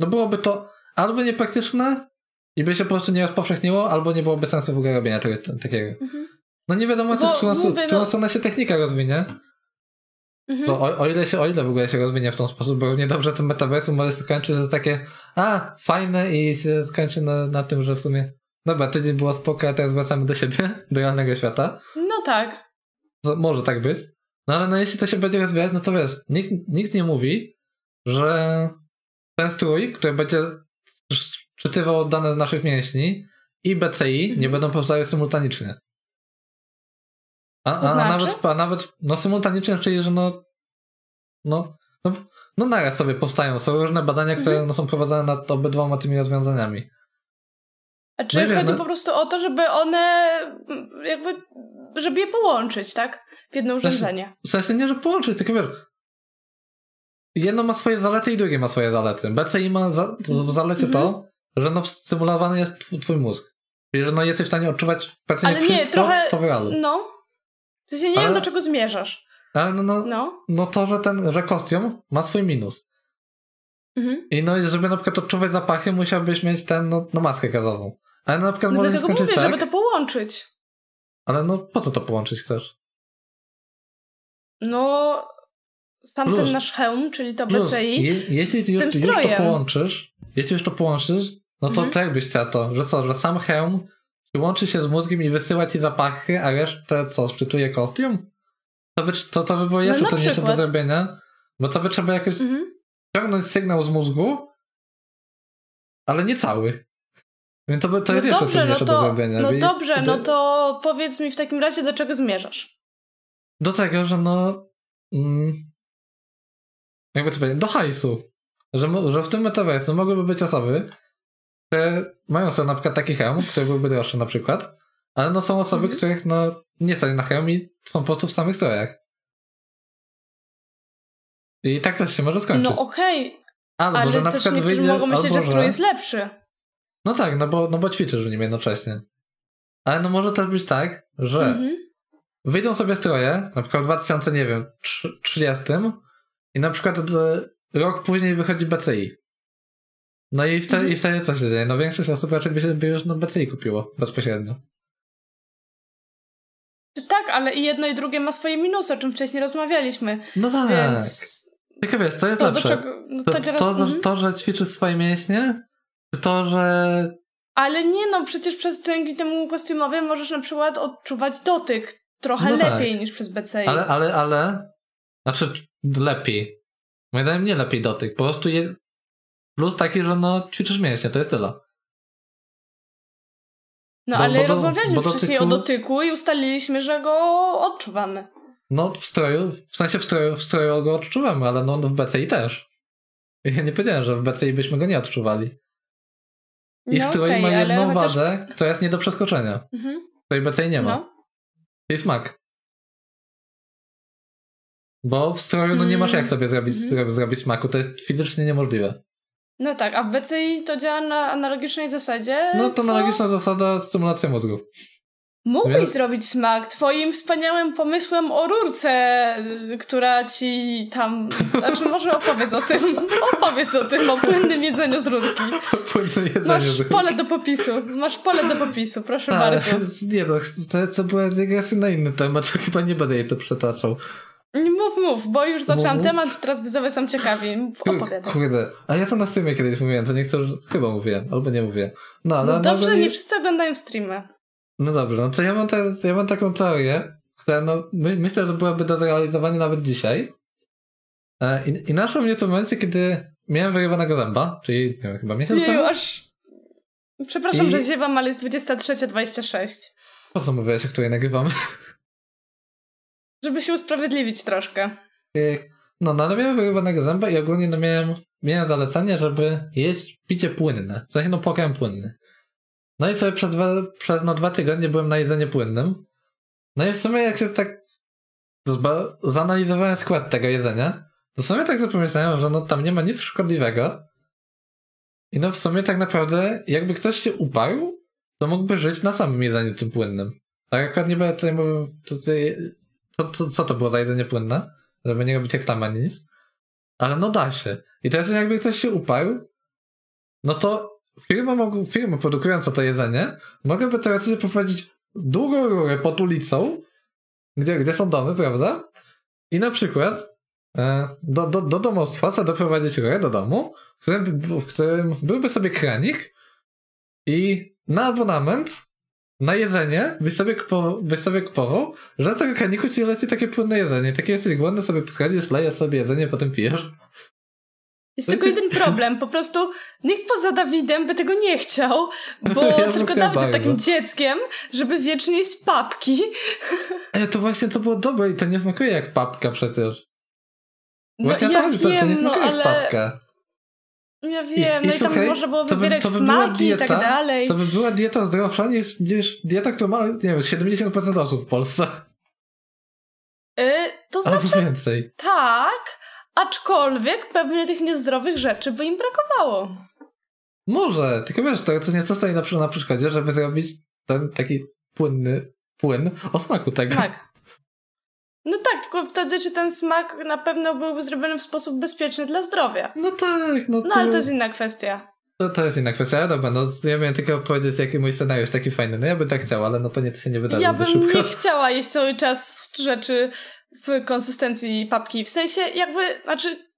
No byłoby to albo niepraktyczne, i by się po prostu nie rozpowszechniło, albo nie byłoby sensu w ogóle robienia czegoś takiego. Mhm. No nie wiadomo, co, w którą, mówię, w którą no... stronę się technika rozwinie. Mhm. Bo o, o, ile się, o ile w ogóle się rozwinie w ten sposób, bo niedobrze tym metaversum może skończyć, że takie a, fajne i się skończy na, na tym, że w sumie dobra, tydzień było spoko, a teraz wracamy do siebie, do realnego świata. No tak. To może tak być. No ale no jeśli to się będzie rozwijać, no to wiesz, nikt, nikt nie mówi, że ten strój, który będzie czytywał dane z naszych mięśni i BCI nie mhm. będą powstały symultanicznie. A, a, znaczy? a, nawet, a nawet no symultanicznie, czyli że no no, no, no naraz sobie powstają. Są różne badania, które mhm. no, są prowadzone nad obydwoma tymi rozwiązaniami. A czy no chodzi po prostu o to, żeby one jakby, żeby je połączyć, tak? W jedno urządzenie. W sensie nie, że połączyć, tylko wiesz, jedno ma swoje zalety i drugie ma swoje zalety. BCI ma za, w zalecie to, mhm że no symulowany jest twój mózg. Czyli, że no jesteś w stanie odczuwać praktycznie Ale nie, wszystko, trochę, to w realu. No. W sensie nie ale, wiem, do czego zmierzasz. Ale no, no, no. no to, że ten, że kostium ma swój minus. Mhm. I no, żeby na przykład odczuwać zapachy, musiałbyś mieć ten, no, no maskę gazową. Ale no, na przykład no może dlatego mówię, tak, żeby to połączyć. Ale no, po co to połączyć chcesz? No, sam plus, ten nasz hełm, czyli to plus, BCI, je, jeśli z już, tym strojem. Już to połączysz, jeśli już to połączysz, no to mhm. tak byś chciał to, że co, że sam hełm łączy się z mózgiem i wysyła ci zapachy, a resztę co, szczytuje kostium? To by, to, to by było jeszcze no, trudniejsze do zrobienia, bo to by trzeba jakoś mhm. ciągnąć sygnał z mózgu, ale nie cały. Więc to, by, to no jest dobrze, jeszcze trudniejsze no to, do zrobienia. No dobrze, no to powiedz mi w takim razie, do czego zmierzasz? Do tego, że no... Mm, jakby to powiedzieć, do hajsu. Że, że w tym metaversu mogłyby być osoby, które mają sobie na przykład taki hełm, który byłby droższy na przykład, ale no są osoby, mhm. których no nie stali na hełm i są po prostu w samych strojach. I tak też się może skończyć. No okej, okay. Albo, ale że na też niektórzy wyjdzie, mogą myśleć, że strój jest lepszy. No tak, no bo, no bo ćwiczysz w nim jednocześnie. Ale no może też być tak, że mhm. wyjdą sobie stroje, na przykład w 2000, nie wiem, 30 i na przykład rok później wychodzi BCI. No i wtedy, mhm. i wtedy co się dzieje? No większość osób raczej by, się, by już no BCI kupiło bezpośrednio. Tak, ale i jedno i drugie ma swoje minusy, o czym wcześniej rozmawialiśmy. No tak. Więc... Tylko wiesz, co jest to, lepsze? Czego, no to, teraz, to, mhm. to, że ćwiczysz swoje mięśnie, czy to, że... Ale nie no, przecież przez dzięki temu kostiumowi możesz na przykład odczuwać dotyk trochę no lepiej tak. niż przez BCI. Ale, ale, ale... Znaczy, lepiej. Moim zdaniem nie lepiej dotyk. Po prostu jest plus taki, że no ćwiczysz mięśnie, to jest tyle. No bo, ale bo do, rozmawialiśmy wcześniej dotyku... o dotyku i ustaliliśmy, że go odczuwamy. No w stroju, w sensie w stroju, w stroju go odczuwamy, ale no w BCI też. Ja nie powiedziałem, że w BCI byśmy go nie odczuwali. I no strój okay, ma jedną chociaż... wadę, która jest nie do przeskoczenia. Mhm. Której BCI nie ma. No. I smak. Bo w stroju no nie masz jak mm. sobie zrobić, mm. zrobić smaku, to jest fizycznie niemożliwe. No tak, a w BCI to działa na analogicznej zasadzie. No to co? analogiczna zasada stymulacja mózgu. Mógłbyś Więc... zrobić smak twoim wspaniałym pomysłem o rurce, która ci tam... Znaczy może opowiedz o tym. opowiedz o tym, o płynnym jedzeniu z rurki. Płynne jedzenie Masz z rurki. pole do popisu. Masz pole do popisu, proszę a, bardzo. Nie no, to, to była dygresja na inny temat, chyba nie będę jej to przetaczał. Mów, mów, bo już zaczęłam mów, temat, teraz widzowie są ciekawi. Opowiadaj. Kurde, a ja to na streamie kiedyś mówiłem, to niektórzy chyba mówię, albo nie mówię. No, ale no dobrze, nie... nie wszyscy oglądają streamy. No dobrze, no to ja mam, te, ja mam taką teorię, która no, my, myślę, że byłaby do zrealizowania nawet dzisiaj. E, I, i naszło mnie to w momencie, kiedy miałem wyrywanego zęba, czyli nie wiem, chyba miesiąc temu. aż... Przepraszam, I... że ziewam, ale jest 23.26. Po co mówiłeś, o której nagrywamy? Żeby się usprawiedliwić troszkę. No, no ale miałem wyrywanego zęba i ogólnie no miałem, miałem zalecenie, żeby jeść picie płynne. W sensie no pokarm płynny. No i sobie przez, dwa, przez no, dwa tygodnie byłem na jedzenie płynnym. No i w sumie jak się tak zanalizowałem skład tego jedzenia, to w sumie tak pomyślałem, że no tam nie ma nic szkodliwego. I no w sumie tak naprawdę jakby ktoś się uparł, to mógłby żyć na samym jedzeniu tym płynnym. Tak akurat nie będę tutaj mówił, tutaj, to, to, co to było za jedzenie płynne? Żeby nie robić reklamy ani nic. Ale no da się. I teraz jakby ktoś się uparł, no to firma, mogą, firma produkująca to jedzenie mogłaby teraz sobie poprowadzić długą rurę pod ulicą, gdzie, gdzie są domy, prawda? I na przykład e, do, do, do domostwa chcę doprowadzić rurę do domu, w którym, w którym byłby sobie kranik i na abonament na jedzenie byś sobie, kupował, byś sobie kupował, że ci leci takie płynne jedzenie. Takie jesteś głodny, sobie podchodzisz, lejesz sobie jedzenie, potem pijesz. Jest tylko jeden problem, po prostu nikt poza Dawidem by tego nie chciał, bo ja tylko Dawid jest takim dzieckiem, żeby wiecznie jeść papki. Ale to właśnie to było dobre i to nie smakuje jak papka przecież. No właśnie ja to, wiem, to, to nie smakuje no, ale... jak papka. Ja wiem, I, no i, i tam można było wybierać to by, to by smaki dieta, i tak dalej. To by była dieta zdrowsza niż, niż dieta, która ma, nie wiem, 70% osób w Polsce. Yy, to znaczy... Albo więcej. Tak, Aczkolwiek pewnie tych niezdrowych rzeczy by im brakowało. Może, tylko wiesz, to co nieco stoi na, na przeszkodzie, żeby zrobić ten taki płynny płyn o smaku tego. Tak. No tak, tylko wtedy czy ten smak na pewno byłby zrobiony w sposób bezpieczny dla zdrowia. No tak, no to... No ale to jest inna kwestia. To, to jest inna kwestia, dobra, no ja miałem tylko powiedzieć, jaki mój scenariusz taki fajny. No ja bym tak chciał, ale no pewnie to się nie wydarzy Ja bym szybko. nie chciała jeść cały czas rzeczy w konsystencji papki. W sensie jakby, znaczy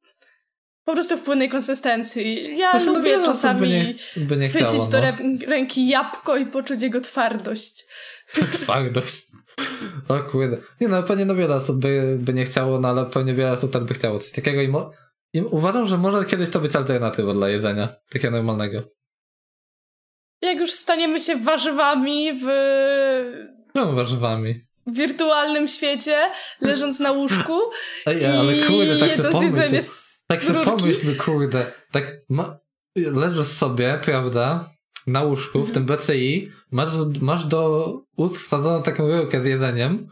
po prostu w płynnej konsystencji. Ja znaczy, lubię no, czasami by nie, by nie chciało, chwycić no. do ręki jabłko i poczuć jego twardość. twardość. O kurde. Nie no, pewnie no wiele osób by, by nie chciało, no ale pewnie wiele osób tak by chciało coś takiego i, mo- i uważam, że może kiedyś to być alternatywa dla jedzenia. Takiego normalnego. Jak już staniemy się warzywami w... No, warzywami wirtualnym świecie, leżąc na łóżku Ej, ale kurde, tak sobie pomyśl, tak sobie pomyśl, kurde, tak ma, leżysz sobie, prawda, na łóżku, w tym BCI, masz, masz do ust wsadzoną taką rurkę z jedzeniem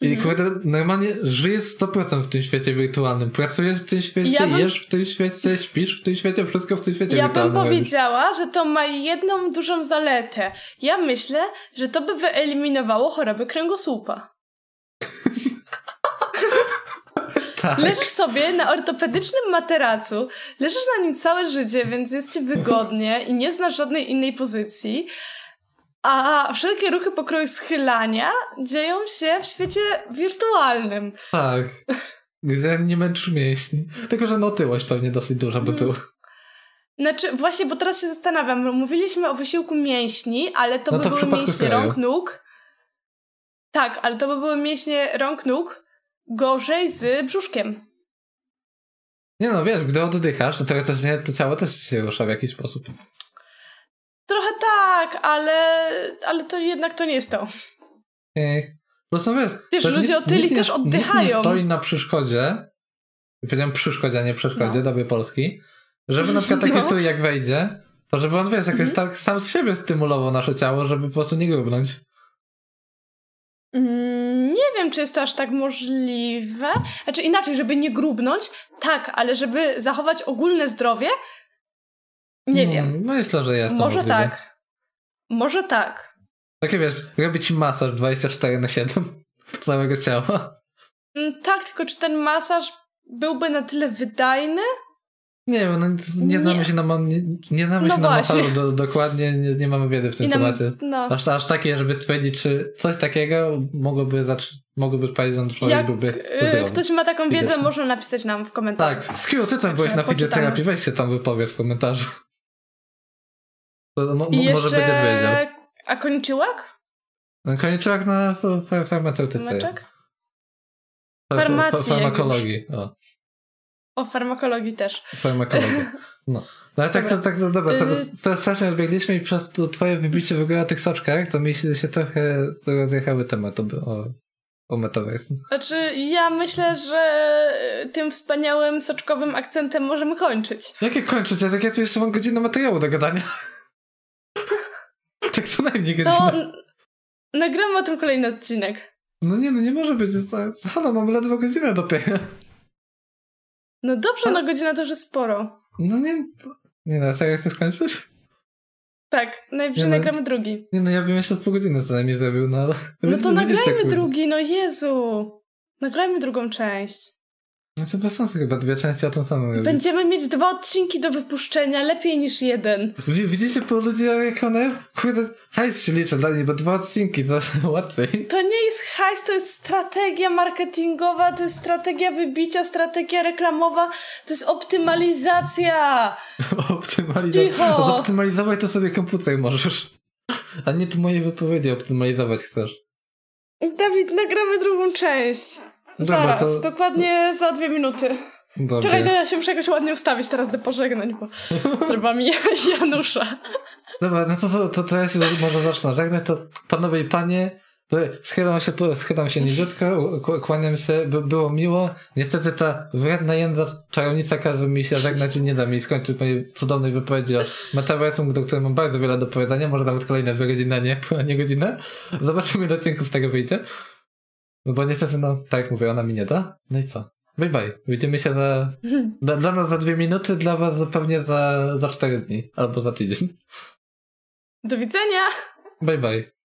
i mm. kurde, normalnie żyjesz 100% w tym świecie wirtualnym. Pracujesz w tym świecie, ja bym... jesz w tym świecie, śpisz w tym świecie, wszystko w tym świecie ja wirtualnym. Ja bym powiedziała, że to ma jedną dużą zaletę. Ja myślę, że to by wyeliminowało choroby kręgosłupa. Tak. Leżysz sobie na ortopedycznym materacu, leżysz na nim całe życie, więc jest ci wygodnie i nie znasz żadnej innej pozycji. A wszelkie ruchy pokroju schylania dzieją się w świecie wirtualnym. Tak. Gdzie nie męczysz mięśni. Tylko, że no tyłość pewnie dosyć duża by była. Znaczy, właśnie, bo teraz się zastanawiam. Mówiliśmy o wysiłku mięśni, ale to no by to były mięśnie rąk, nóg. Tak, ale to by były mięśnie rąk, nóg gorzej z brzuszkiem. Nie no, wiesz, gdy oddychasz, to, to, też nie, to ciało też się rusza w jakiś sposób. Trochę tak, ale, ale to jednak to nie jest to. Ech. Prostu wiesz, wiesz ludzie otyli też oddychają. Nic nie stoi na przeszkodzie, powiedziałem przeszkodzie, a nie przeszkodzie, no. dobie polski, żeby na przykład taki no. stój jak wejdzie, to żeby on, wiesz, jakoś mm -hmm. tak sam z siebie stymulował nasze ciało, żeby po prostu nie grubnąć. Mm, nie wiem, czy jest to aż tak możliwe. Znaczy inaczej, żeby nie grubnąć, tak, ale żeby zachować ogólne zdrowie, nie hmm, wiem. Myślę, że jest to Może możliwe. tak. Może tak. Takie wiesz, robi ci masaż 24 na 7 całego ciała. Mm, tak, tylko czy ten masaż byłby na tyle wydajny? Nie wiem, no, nie znamy nie. się na, nie, nie znamy no się na masażu do, dokładnie, nie, nie, mamy wiedzy w tym nam, temacie. No. Aż, aż takie, żeby stwierdzić, czy coś takiego mogłoby, mogłoby sprawić, że człowiek Jak, byłby y, zdrowy. ktoś ma taką wiedzę, można napisać nam w komentarzu. Tak, Skiu, ty tam byłeś na fizjoterapii, weź się tam wypowiedz w komentarzu. To, mo, I może będzie wiedział. A koniczyłak? No, koniczyłak na farmaceutyce. Farmacji. Farmakologii. O. O farmakologii też. Farmakologii. No. No ale tak, to, tak, no dobra, to, y- to strasznie odbiegliśmy i przez to twoje wybicie w ogóle o tych soczkach, to mi się, się trochę rozjechały temat o, o metaverse. Znaczy, ja myślę, że tym wspaniałym soczkowym akcentem możemy kończyć. Jakie kończyć? Ja, tak ja tu jeszcze mam godzinę materiału do gadania. tak co najmniej godzina. To nagramy o tym kolejny odcinek. No nie, no nie może być. Halo, mam ledwo godzinę dopiero. No dobrze, no godzina to już jest sporo. No nie, nie no, serio chcesz kończyć? Tak, najwyżej nie, no, nagramy drugi. Nie no, ja bym jeszcze z pół godziny co najmniej zrobił, no ale... No to nagrajmy drugi, no Jezu! Nagrajmy drugą część. No to bez sensu chyba, dwie części o tym samym robić. Będziemy mieć dwa odcinki do wypuszczenia, lepiej niż jeden. widzicie po ludzie jak ona jest? Kurde, hajs się liczy dla niej, bo dwa odcinki to łatwiej. To nie jest hajs, to jest strategia marketingowa, to jest strategia wybicia, strategia reklamowa, to jest optymalizacja. optymalizacja. Cicho. Zoptymalizować to sobie komputer możesz. A nie tu moje wypowiedzi optymalizować chcesz. Dawid, nagramy drugą część. Zaraz, to... dokładnie za dwie minuty. Dobrze. Czekaj, to ja się muszę jakoś ładnie ustawić teraz do pożegnań, bo zrobiła mi Janusza. Dobra, no to, to, to, to ja się może zacznę żegnać. To panowie i panie, schylam się, schylam się niziutko, kłaniam się, by było miło. Niestety ta wredna jędza czarownica każe mi się żegnać i nie da mi skończyć mojej cudownej wypowiedzi o metaversum, do której mam bardzo wiele do powiedzenia, może nawet kolejne dwie godziny, a nie, a nie godzinę. Zobaczymy, ile odcinków z tego wyjdzie. No bo niestety, no, tak jak mówię, ona mi nie da. No i co? Bye bye. Widzimy się za. Dla, dla nas za dwie minuty, dla was pewnie za, za cztery dni albo za tydzień. Do widzenia! Bye bye.